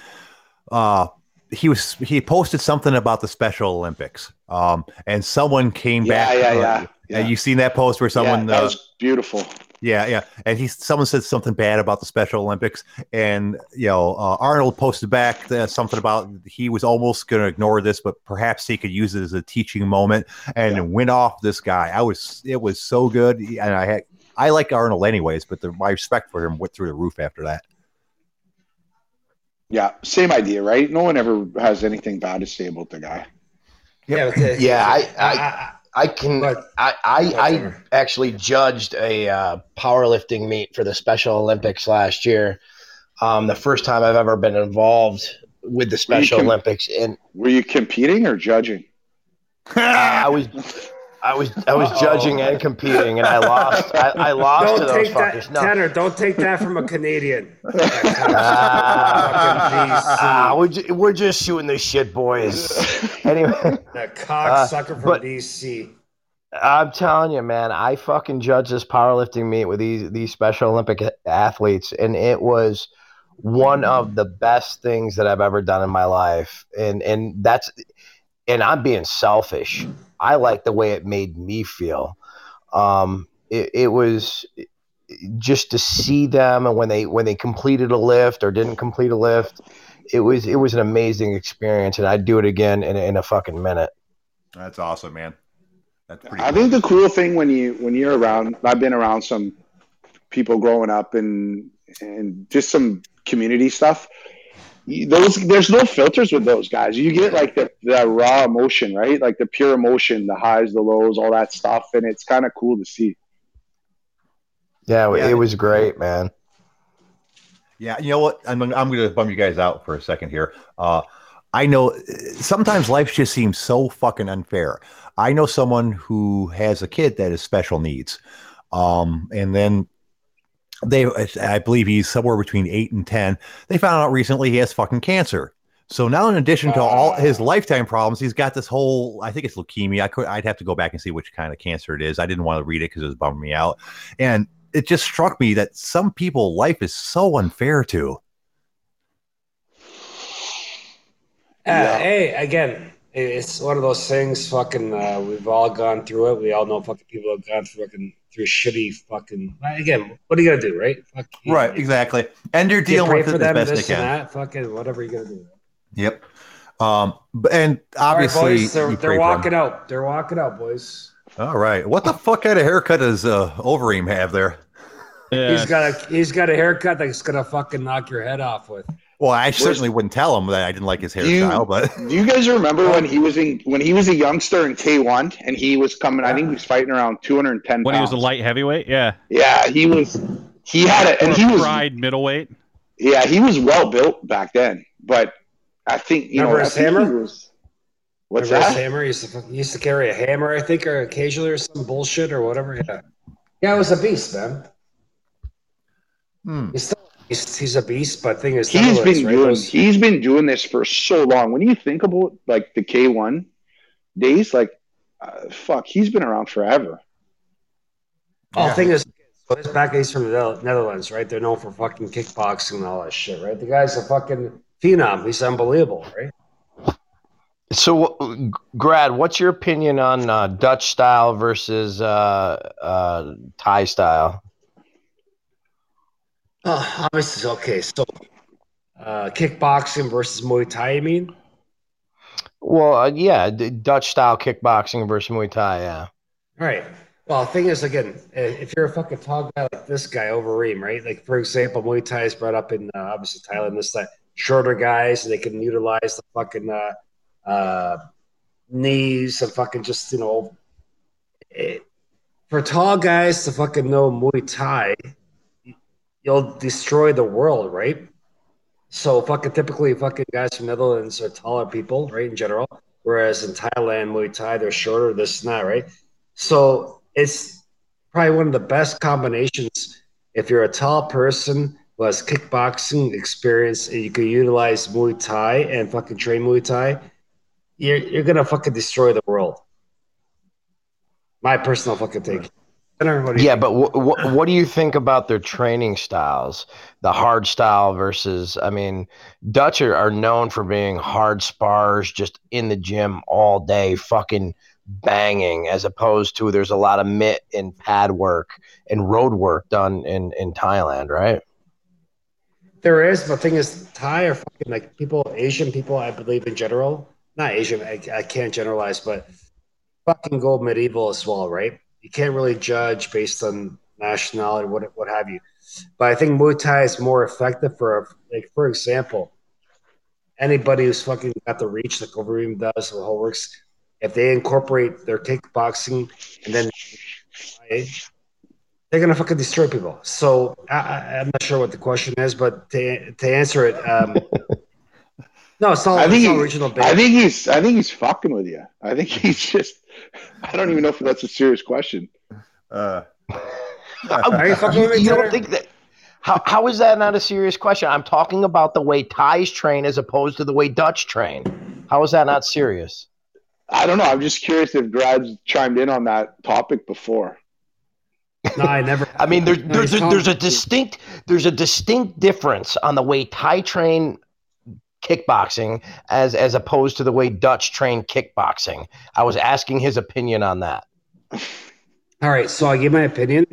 uh, he was he posted something about the Special Olympics, um, and someone came Yeah, back. yeah, uh, yeah, yeah. And you seen that post where someone yeah, that uh, was beautiful. Yeah, yeah, and he someone said something bad about the Special Olympics, and you know uh, Arnold posted back uh, something about he was almost going to ignore this, but perhaps he could use it as a teaching moment, and Yeah. went off this guy. I was it was so good, and I had I like Arnold anyways, but the, my respect for him went through the roof after that. Yeah, same idea, right? No one ever has anything bad to say about the guy. Yeah, the- Yeah, I- I- I, I can. But- I I, I actually judged a uh, powerlifting meet for the Special Olympics last year. Um, the first time I've ever been involved with the Special com- Olympics, and Were you competing or judging? I was. I was I was judging and competing, and I lost. I, I lost to don't those take that, fuckers. No. Tanner. Don't take that from a Canadian. Fucking ah, we're, ju- we're just shooting the shit, boys. Anyway, That cocksucker from but- BC. I'm telling you, man, I fucking judged this powerlifting meet with these these Special Olympic athletes, and it was one of the best things that I've ever done in my life. And and that's and I'm being selfish. I like the way it made me feel. Um, it, it was just to see them and when they when they completed a lift or didn't complete a lift, it was it was an amazing experience, and I'd do it again in, a- in a fucking minute. That's awesome, man. That's pretty. I think the cool thing when you when you're around, I've been around some people growing up and and just some community stuff. You- Those there's no filters with those guys. You get like the, the raw emotion, right? Like the pure emotion, the highs, the lows, all that stuff, and it's kind of cool to see. Yeah, Yeah. it was great, man. Yeah, you know what? I'm I'm going to bum you guys out for a second here. Uh, I know uh, sometimes life just seems so fucking unfair. I know someone who has a kid that has special needs, um, and then they, I believe he's somewhere between eight and ten. They found out recently he has fucking cancer. So now, in addition to all his lifetime problems, he's got this whole. I think it's leukemia. I could. I'd have to go back and see which kind of cancer it is. I didn't want to read it because it was bumming me out, and it just struck me that some people life is so unfair to. Uh, Hey, again, it's one of those things. Fucking, uh, we've all gone through it. We all know fucking people have gone through fucking through shitty fucking. Again, what are you gonna do, right? Fuck, you- Right, exactly. And you're You dealing pray with for it as them, best this they can. that. Fucking whatever you gonna do. Yep. Um, b- and All right, obviously, boys, they're, they're walking out. They're walking out, boys. All right. What the fuck kind of haircut does uh, Overeem have there? Yeah. He's got a he's got a haircut that's gonna fucking knock your head off with. Well, I certainly wouldn't tell him that I didn't like his Do you- hairstyle, but Do you guys remember when he was in when he was a youngster in K one and he was coming? I think he was fighting around 210 when he was a light heavyweight, yeah, Yeah, he was. He had it, and or he a was. pride middleweight. Yeah, he was well built back then, but I think you Remember know. His hammer? was- What's Remember his that? hammer? He used to he used to carry a hammer, I think, or occasionally, or some bullshit or whatever. Yeah, yeah, it was a beast, man. Hmm. He's still he's, he's a beast, but thing is, He's Netherlands, been right? doing. Those- He's been doing this for so long. When you think about like the K one days, like uh, fuck, he's been around forever. Oh, Yeah. thing is, so this back he's from the Netherlands, right? They're known for fucking kickboxing and all that shit, right? The guy's a fucking phenom. He's unbelievable, right? So, Grad, what's your opinion on uh, Dutch style versus uh, uh, Thai style? Oh, obviously, okay. So, uh, kickboxing versus Muay Thai, you mean? Well, uh, yeah, Dutch style kickboxing versus Muay Thai. Yeah. Right. Well, the thing is, again, uh, if you're a fucking tall guy like this guy Overeem, right? Like, for example, Muay Thai is brought up in uh, obviously Thailand. This that shorter guys, they can utilize the fucking uh, uh, knees and fucking just you know. It, for tall guys to fucking know Muay Thai, you'll destroy the world, right? So fucking typically, fucking guys from Netherlands are taller people, right? In general, whereas in Thailand, Muay Thai they're shorter, this and that, right? So it's probably one of the best combinations if you're a tall person who has kickboxing experience and you can utilize Muay Thai and fucking train Muay Thai, you're you're gonna fucking destroy the world. My personal fucking take. Tanner, what do you Yeah, but wh- wh- what do you think about their training styles? The hard style versus, I mean, Dutch are, are known for being hard spars, just in the gym all day, fucking banging, as opposed to there's a lot of mitt and pad work and road work done in, in Thailand, right? There is, but the thing is, Thai are fucking like people, Asian people, I believe in general. Not Asian, I, I can't generalize, but fucking go medieval as well, right? You can't really judge based on nationality, what what have you. But I think Muay Thai is more effective for, like, for example, anybody who's fucking got the reach, like Overeem does, or whole works. If they incorporate their kickboxing and then they're gonna fucking destroy people. So I, I'm not sure what the question is, but to to answer it, um, no, it's not. I think it's not he- original. I think he's I think he's fucking with you. I think he's just I don't even know if that's a serious question. Uh, you You, with me, you don't think that? How, how is that not a serious question? I'm talking about the way Thais train as opposed to the way Dutch train. How is that not serious? I don't know. I'm just curious if Grad's chimed in on that topic before. No, I never. I mean, there, No, there's a, there's a distinct there's a distinct difference on the way Thai train kickboxing as as opposed to the way Dutch train kickboxing. I was asking his opinion on that. All right, so I give my opinion.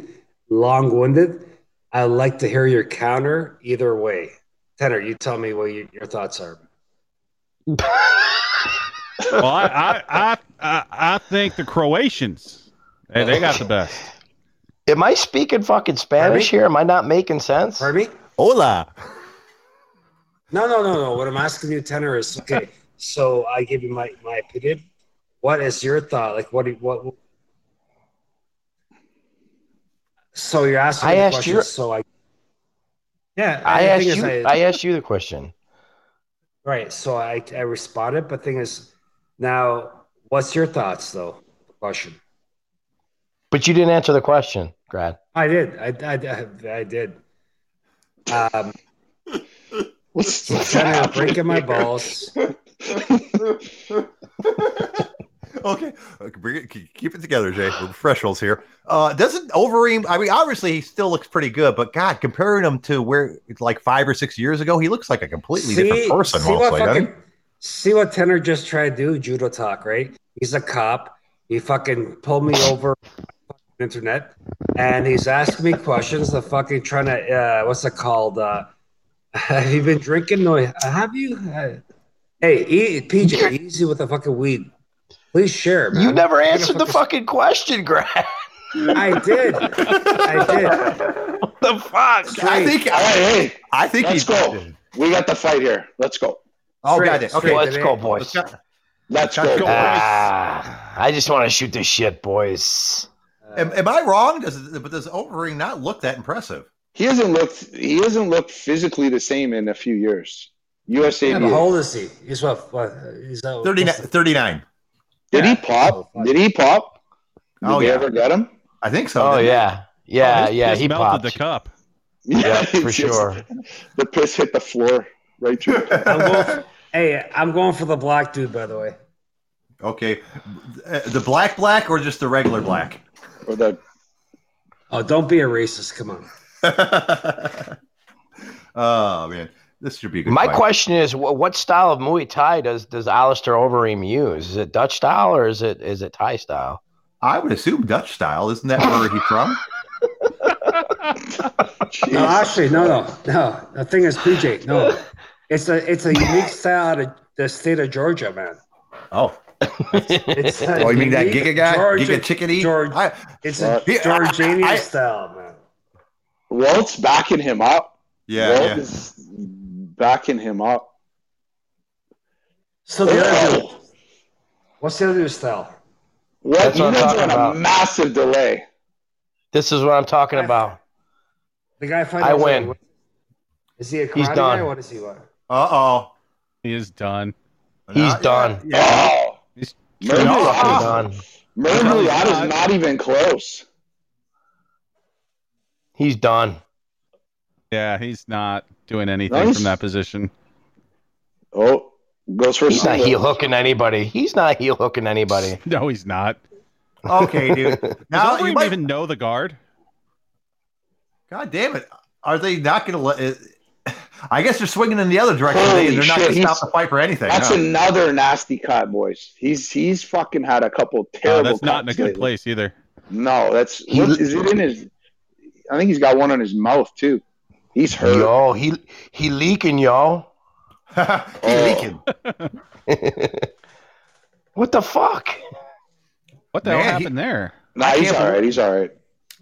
Long-winded. I like to hear your counter either way. Tanner, you tell me what you, your thoughts are. Well, I, I, I, I, I think the Croatians, hey, they got the best. Am I speaking fucking Spanish Pardon here? Am I not making sense? Pardon me? hola. No, no, no, no. What I'm asking you, tenor, is okay. So I give you my, my opinion. What is your thought? Like, what? Do you, what? So you're asking I me the asked question, your- So I. Yeah, I the asked you. I- I asked you the question. right. So I I responded, but thing is, now what's your thoughts though? The Question. But you didn't answer the question, Grad. I did. I I, I, I did. Um, What's, Tanner, you're breaking my balls. Okay, Okay, bring it, keep keep it together, Jay. We're professionals here. Uh, doesn't Overeem? I mean, obviously he still looks pretty good, but God, comparing him to where it's like five or six years ago, he looks like a completely different person. see what Mostly, doesn't fucking, see what Tanner just tried to do? Judo talk, right? He's a cop. He fucking pulled me over internet, and he's asking me questions. The fucking trying to uh, what's it called? Uh, have you been drinking? No, have you? Hey, e- PJ, easy with the fucking weed. Please share, man. You never You're answered the fucking question, Grad. I did. I did. What the fuck? I think. All right, hey, I think let's he's. go. We got the fight here. Let's go. Oh Straight, God! Okay. Let's go, let's boys. go. Let's Let's go. go. Ah, I just want to shoot this shit, boys. Am, am I wrong? Does but does Overeem not look that impressive? He hasn't looked. He hasn't looked physically the same in a few years. USA. Yeah, but how old is he? He's what? what he's uh, 39. 39. Did Yeah. he pop? Oh, Did he pop? Did Oh, they yeah. ever get him? I think so. Oh didn't yeah, yeah, This- yeah. this He melted popped. the cup. Yeah, for just- sure. The piss hit the floor right through. I'm for, hey, I'm going for the black dude, by the way. Okay. The black black or just the regular black? or the Oh, don't be a racist. Come on. oh man, this should be a good. My fight. question is, what style of Muay Thai does does Alistair Overeem use? Is it Dutch style or is it is it Thai style? I would assume Dutch style. Isn't that where he's from? No, actually, no, no, no. The thing is, PJ, no, it's a it's a unique style out of the state of Georgia, man. Oh, It's a oh, you mean that unique Giga guy, Georgia- Giga Chikadze? George, I, it's a Uh, Georgianian I- I- style, man. Walt's backing him up. yeah, Walt yeah. is backing him up. So the other dude, what's the other dude's style? What? That's You what I'm guys are talking on a massive delay. This is what I'm talking about. The guy fighting. I over- win. Is he a karate He's done. Or what is he? What? Uh oh. He is done. He's done. Yeah. Oh, He's Murder No. Fucking Yacht- done. Murder Yacht is not even close. He's done. Yeah, he's not doing anything Nice. from that position. Oh, goes for He's not heel hooking anybody. He's not heel hooking anybody. No, he's not. Okay, dude. Now Does you might. even know the guard? God damn it! Are they not going to let? I guess they're swinging in the other direction. Holy They, they're not shit, going to stop the fight for anything. That's huh? another nasty cut, boys. He's he's fucking had a couple Uh, terrible. that's not in a good lately. place either. No, that's He- what, is it in his? I think he's got one on his mouth too. He's hurt. Yo, he he leaking, y'all. He Oh. leaking. what the fuck? What the Man, hell he- happened there? Nah, he's all right. He's all right.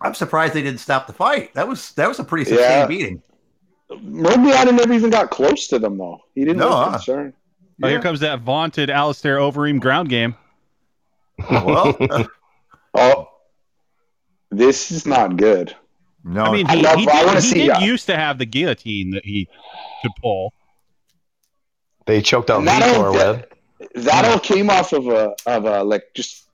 I'm surprised they didn't stop the fight. That was that was a pretty sustained Yeah. beating. Murbiana never even got close to them though. He didn't No, look huh? concerned. Oh, here comes that vaunted Alistair Overeem ground game. Well, Oh, this is not good. No. I mean, I he, love- he did, wanna he see, did uh, used to have the guillotine that he could pull. They choked out And not Vitor only with. that, that all came off of a of a like just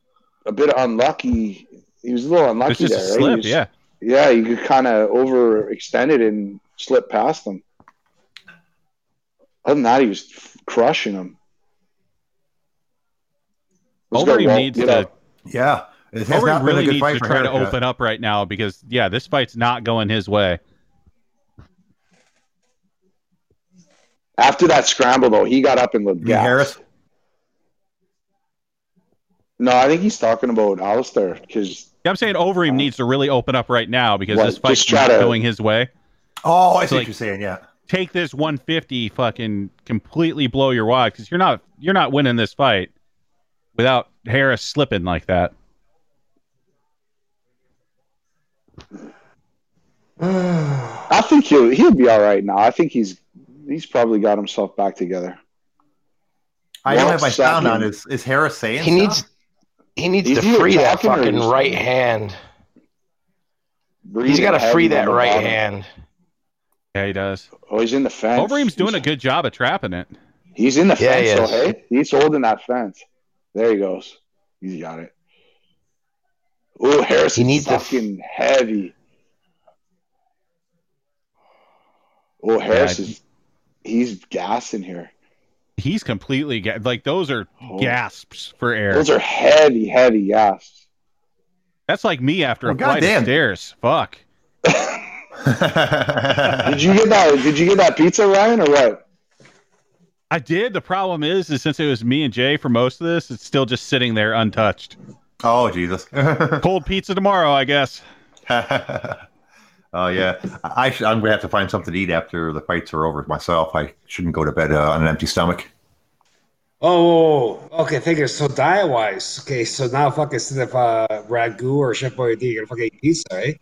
a bit unlucky. He was a little unlucky It's just there, a right? slip, He was- yeah. Yeah, you could kind of overextend it and slip past him. Other than that, he was crushing him. Let's Overeem needs to. yeah, it has Overeem not been a really good needs fight to for try to open up right now because yeah, this fight's not going his way. After that scramble, though, he got up and looked You mean gassed. Harris? No, I think he's talking about Alistair because Yeah, I'm saying Overeem Uh, needs to really open up right now because What, this fight's not to- going his way. Oh, I see So, what you're saying. Yeah. Take this 150, fucking completely blow your wad because you're not you're not winning this fight without Harris slipping like that. I think he'll he'll be all right now. I think he's he's probably got himself back together. I don't have my sound on. Is is Harris saying? He needs stuff? he needs Is to he free that fucking is- right hand. He's got to free that right bottom. hand. Yeah, he does. Oh, he's in the fence. Overeem's doing a good job of trapping it. He's in the Yeah, he fence, though, is. hey? He's holding that fence. There he goes. He's got it. Oh, Harris He is needs to f- fucking heavy. Oh, Harris Yeah, is he's gassing here. He's completely ga- like those are Oh, gasps for air. Those are heavy, heavy gasps. That's like me after Oh, a flight goddamn. of stairs. Fuck. Did you get that? Did you get that pizza, Ryan, or what? I did. The problem is, is since it was me and Jay for most of this, it's still just sitting there untouched. Oh Jesus. Cold pizza tomorrow, I guess. oh yeah. I should, I'm gonna have to find something to eat after the fights are over myself. I shouldn't go to bed uh, on an empty stomach. Oh, okay. Figure so diet wise. Okay, so now fucking instead of uh, ragu or chef boyardee, you're gonna fucking eat pizza, right?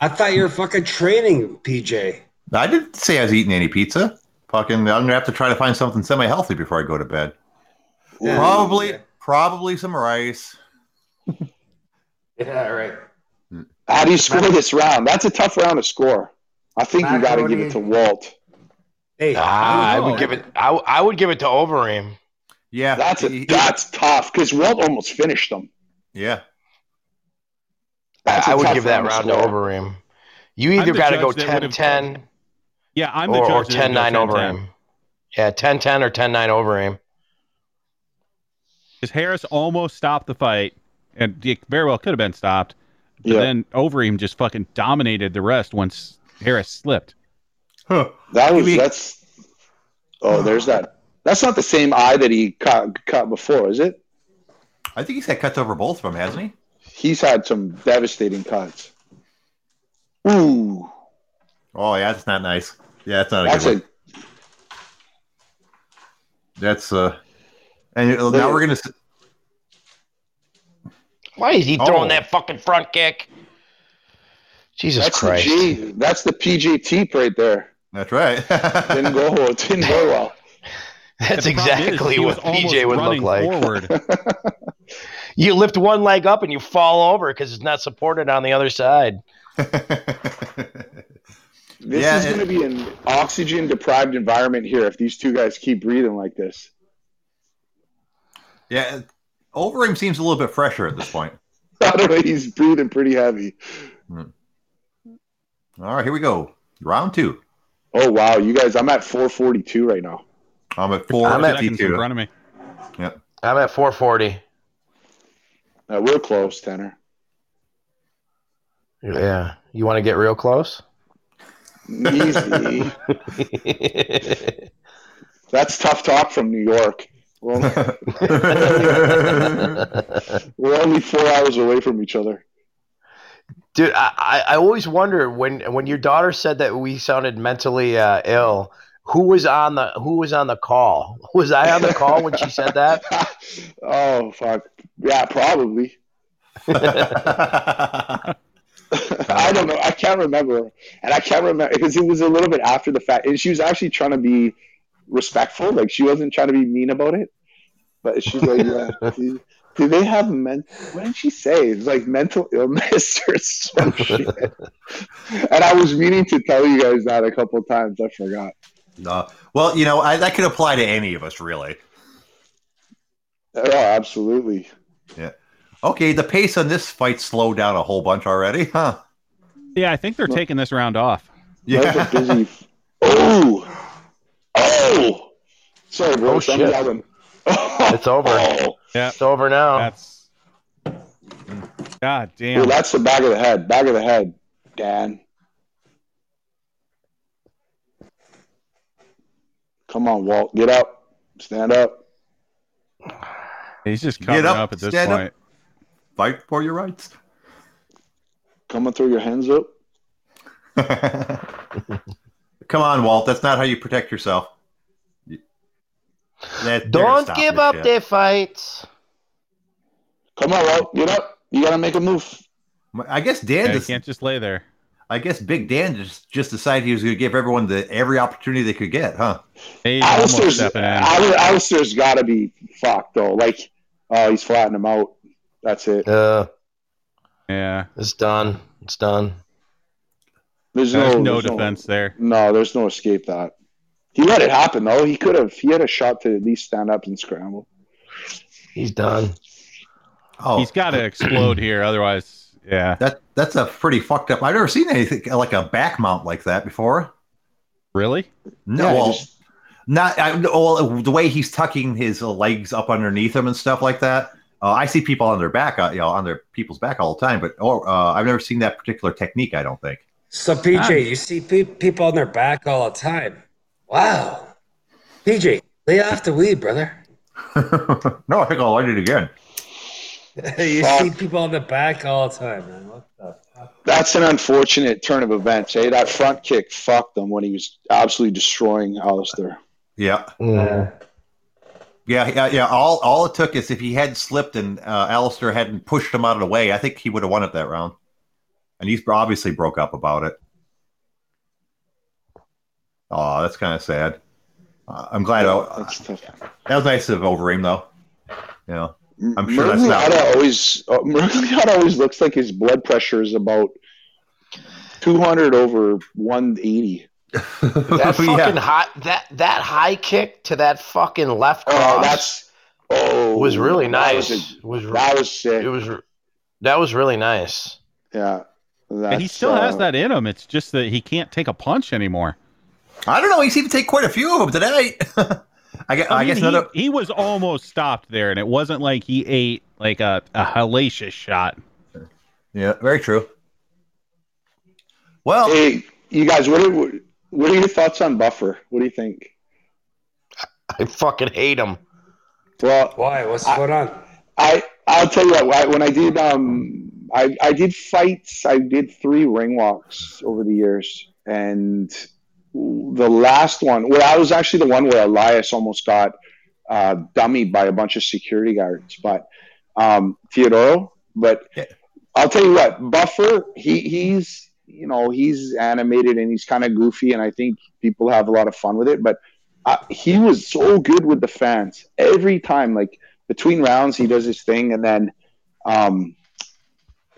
I thought you were fucking training, PJ. I didn't say I was eating any pizza. Fucking, I'm gonna have to try to find something semi-healthy before I go to bed. Yeah. Probably, Yeah. probably some rice. Yeah, right. How do you score this round? That's a tough round to score. I think you got to give it to Walt. Hey, Ah, I would give it. I, I would give it to Overeem. Yeah, That's a, he- that's tough because Walt almost finished them. yeah. I, a I would give that round to round to. Overeem. You either got to go that 10 would've- 10 Yeah, I'm the or, or judge. that 10 9 would go 10-10. Overeem. Yeah, 10 10 or 10 9 Overeem. Because Harris almost stopped the fight, and it very well could have been stopped. But Yeah. then Overeem just fucking dominated the rest once Harris slipped. Huh. That was Maybe- that's. Oh, there's that. That's not the same eye that he caught, caught before, is it? I think he's had cuts over both of them, hasn't he? He's had some devastating cuts. Ooh, Oh yeah, that's not nice. Yeah, that's not a that's good a one. That's uh, and uh, now we're gonna. S- Why is he Oh. throwing that fucking front kick? Jesus that's the Christ. G. That's the PJ teep right there. That's right. Didn't go. It didn't go well. That's The problem is, exactly what PJ would look like. Forward. You lift one leg up and you fall over because it's not supported on the other side. This Yeah, is going to be an oxygen deprived environment here if these two guys keep breathing like this. yeah, Overeem seems a little bit fresher at this point. I don't know. He's breathing pretty heavy. All right, here we go. Round two. Oh wow, you guys! I'm at 442 right now. I'm at I'm at- Seconds in front of me. Yep. I'm at 440. Uh, we're close, Tanner. Yeah. You want to get real close? Easy. That's tough talk from New York. We're only, we're only four hours away from each other. Dude, I, I I always wonder when when your daughter said that we sounded mentally uh, ill. Who was on the Who was on the call? Was I on the call when she said that? oh fuck! Yeah, probably. I don't know. I can't remember, and I can't remember because it was a little bit after the fact, and she was actually trying to be respectful. Like she wasn't trying to be mean about it, but she's like, "Yeah, do, do they have men? What did she say? It's like mental illness or some shit." and I was meaning to tell you guys that a couple times. I forgot. No. Well, you know, I, that could apply to any of us, really. Oh, absolutely. Yeah. Okay, the pace on this fight slowed down a whole bunch already, huh? Yeah, I think they're taking this round off. Yeah. a busy. Oh, oh. Sorry, bro. Oh, Send shit. Me that one. It's over. Oh. Yeah, It's over now. that's. God Ooh, damn. that's the back of the head. Back of the head, Dan. Come on, Walt. Get up. Stand up. He's just coming up, up, at this stand up. point. Fight for your rights. Come and throw your hands up. Come on, Walt. That's not how you protect yourself. That- they're Don't give up shit. their fights. Come on, Walt. Get up. You gotta make a move. I guess Dan Yeah, just, can't just lay there. I guess Big Dan just just decided he was going to give everyone the every opportunity they could get, huh? He's almost Alistair's, stepping in. Al- Alistair's gotta be fucked though. Like, oh, he's flattening him out. That's it. Uh, Yeah, it's done. It's done. There's there's no, no there's defense there. No, there's no escape that. He let it happen though. He could have. He had a shot to at least stand up and scramble. He's done. Oh, He's got to explode here, otherwise, yeah. that that's a pretty fucked up. I've never seen anything like a back mount like that before. Really? No, Yeah, well, just- not I, well, the way he's tucking his legs up underneath him and stuff like that. Uh, I see people on their back, uh, you know, on their people's back all the time, but or, uh, I've never seen that particular technique. I don't think. So PJ, Ah. you see pe- people on their back all the time. Wow. PJ, lay off the weed, brother. no, I think I'll light it again. you Fuck. see people on the back all the time, man. What the fuck? That's an unfortunate turn of events. Hey, that front kick fucked him when he was absolutely destroying Alistair. Yeah, Mm. yeah, yeah, yeah. All all it took is if he had slipped and uh, Alistair hadn't pushed him out of the way, I think he would have won it that round. And he's obviously broke up about it. Oh, that's kind of sad. Uh, I'm glad. I, That's tough. that was nice of Overeem, though. You know, I'm sure that's not- always uh, Miragliotta always looks like his blood pressure is about 200 over 180. That fucking Yeah. high that that high kick to that fucking left cross. Oh, that's oh was really that nice. was a- was that was sick. it was that was really nice. yeah. And he That's, still has uh, that in him. It's just that he can't take a punch anymore. I don't know. He seemed to take quite a few of them tonight. I guess, I, I, guess he, another. he was almost stopped there, and it wasn't like he ate like a, a hellacious shot. Yeah, very true. Well, Hey, you guys, what are what are your thoughts on Buffer? What do you think? I fucking hate him. Well, Why? What's I- going on? I I'll tell you what. When I did um, I I did fights. I did three ring walks over the years, and the last one. Well, I was actually the one where Elias almost got uh, dummied by a bunch of security guards, but um, Theodorou. But Yeah. I'll tell you what, Buffer. He he's you know he's animated and he's kind of goofy, and I think people have a lot of fun with it. But uh, he was so good with the fans every time, like between rounds he does his thing and then um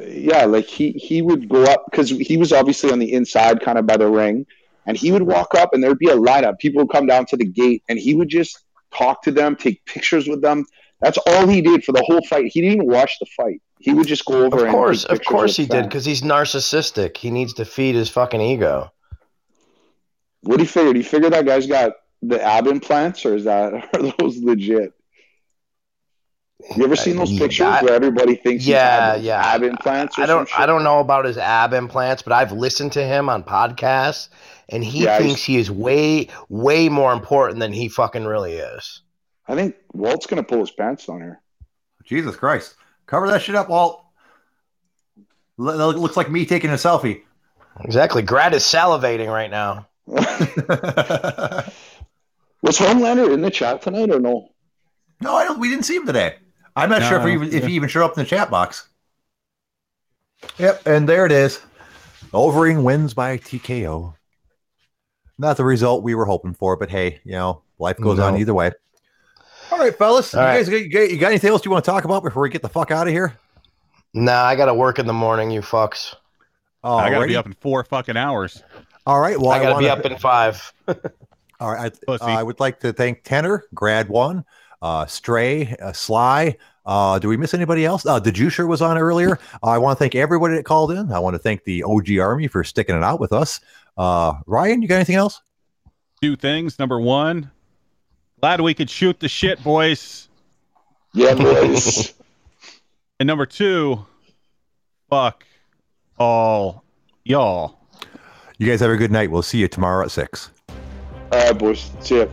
yeah like he he would go up because he was obviously on the inside kind of by the ring and he would walk up and there'd be a lineup people would come down to the gate and he would just talk to them take pictures with them that's all he did for the whole fight he didn't even watch the fight he would just go over Of course, of course he did because he's narcissistic. He needs to feed his fucking ego. What do you figure? Do you figure that guy's got the ab implants, or is that are those legit? You ever seen those uh, pictures I- where everybody thinks he's Yeah, had yeah. ab implants? I don't. I don't know about his ab implants, but I've listened to him on podcasts, and he Yeah, thinks he is way, way more important than he fucking really is. I think Walt's gonna pull his pants on here. Jesus Christ. Cover that shit up, Walt. Lo- lo- Looks like me taking a selfie. Exactly. Grad is salivating right now. Was Homelander in the chat tonight or no? no, I don't. We didn't see him today. I'm not No, sure if, he, even- if he even showed up in the chat box. Yep, and there it is. Overeem wins by TKO. Not the result we were hoping for, but hey, you know, life goes on either way. All right, fellas. All you right. guys you got, anything else you want to talk about before we get the fuck out of here? Nah, I got to work in the morning. You fucks. Oh, I gotta be up in four fucking hours. All right. Well, I got to be wanna- up in five. All right. I, Pussy. I would like to thank Tenor, Grad One, uh, Stray, uh, Sly. Uh, do we miss anybody else? Uh, the Juicer was on earlier. I want to thank everybody that called in. I want to thank the OG Army for sticking it out with us. Uh, Ryan, you got anything else? Two things. Number one, glad we could shoot the shit, boys. Yeah, boys. And number two, fuck all y'all. You guys have a good night. We'll see you tomorrow at six. All right, boys. See ya.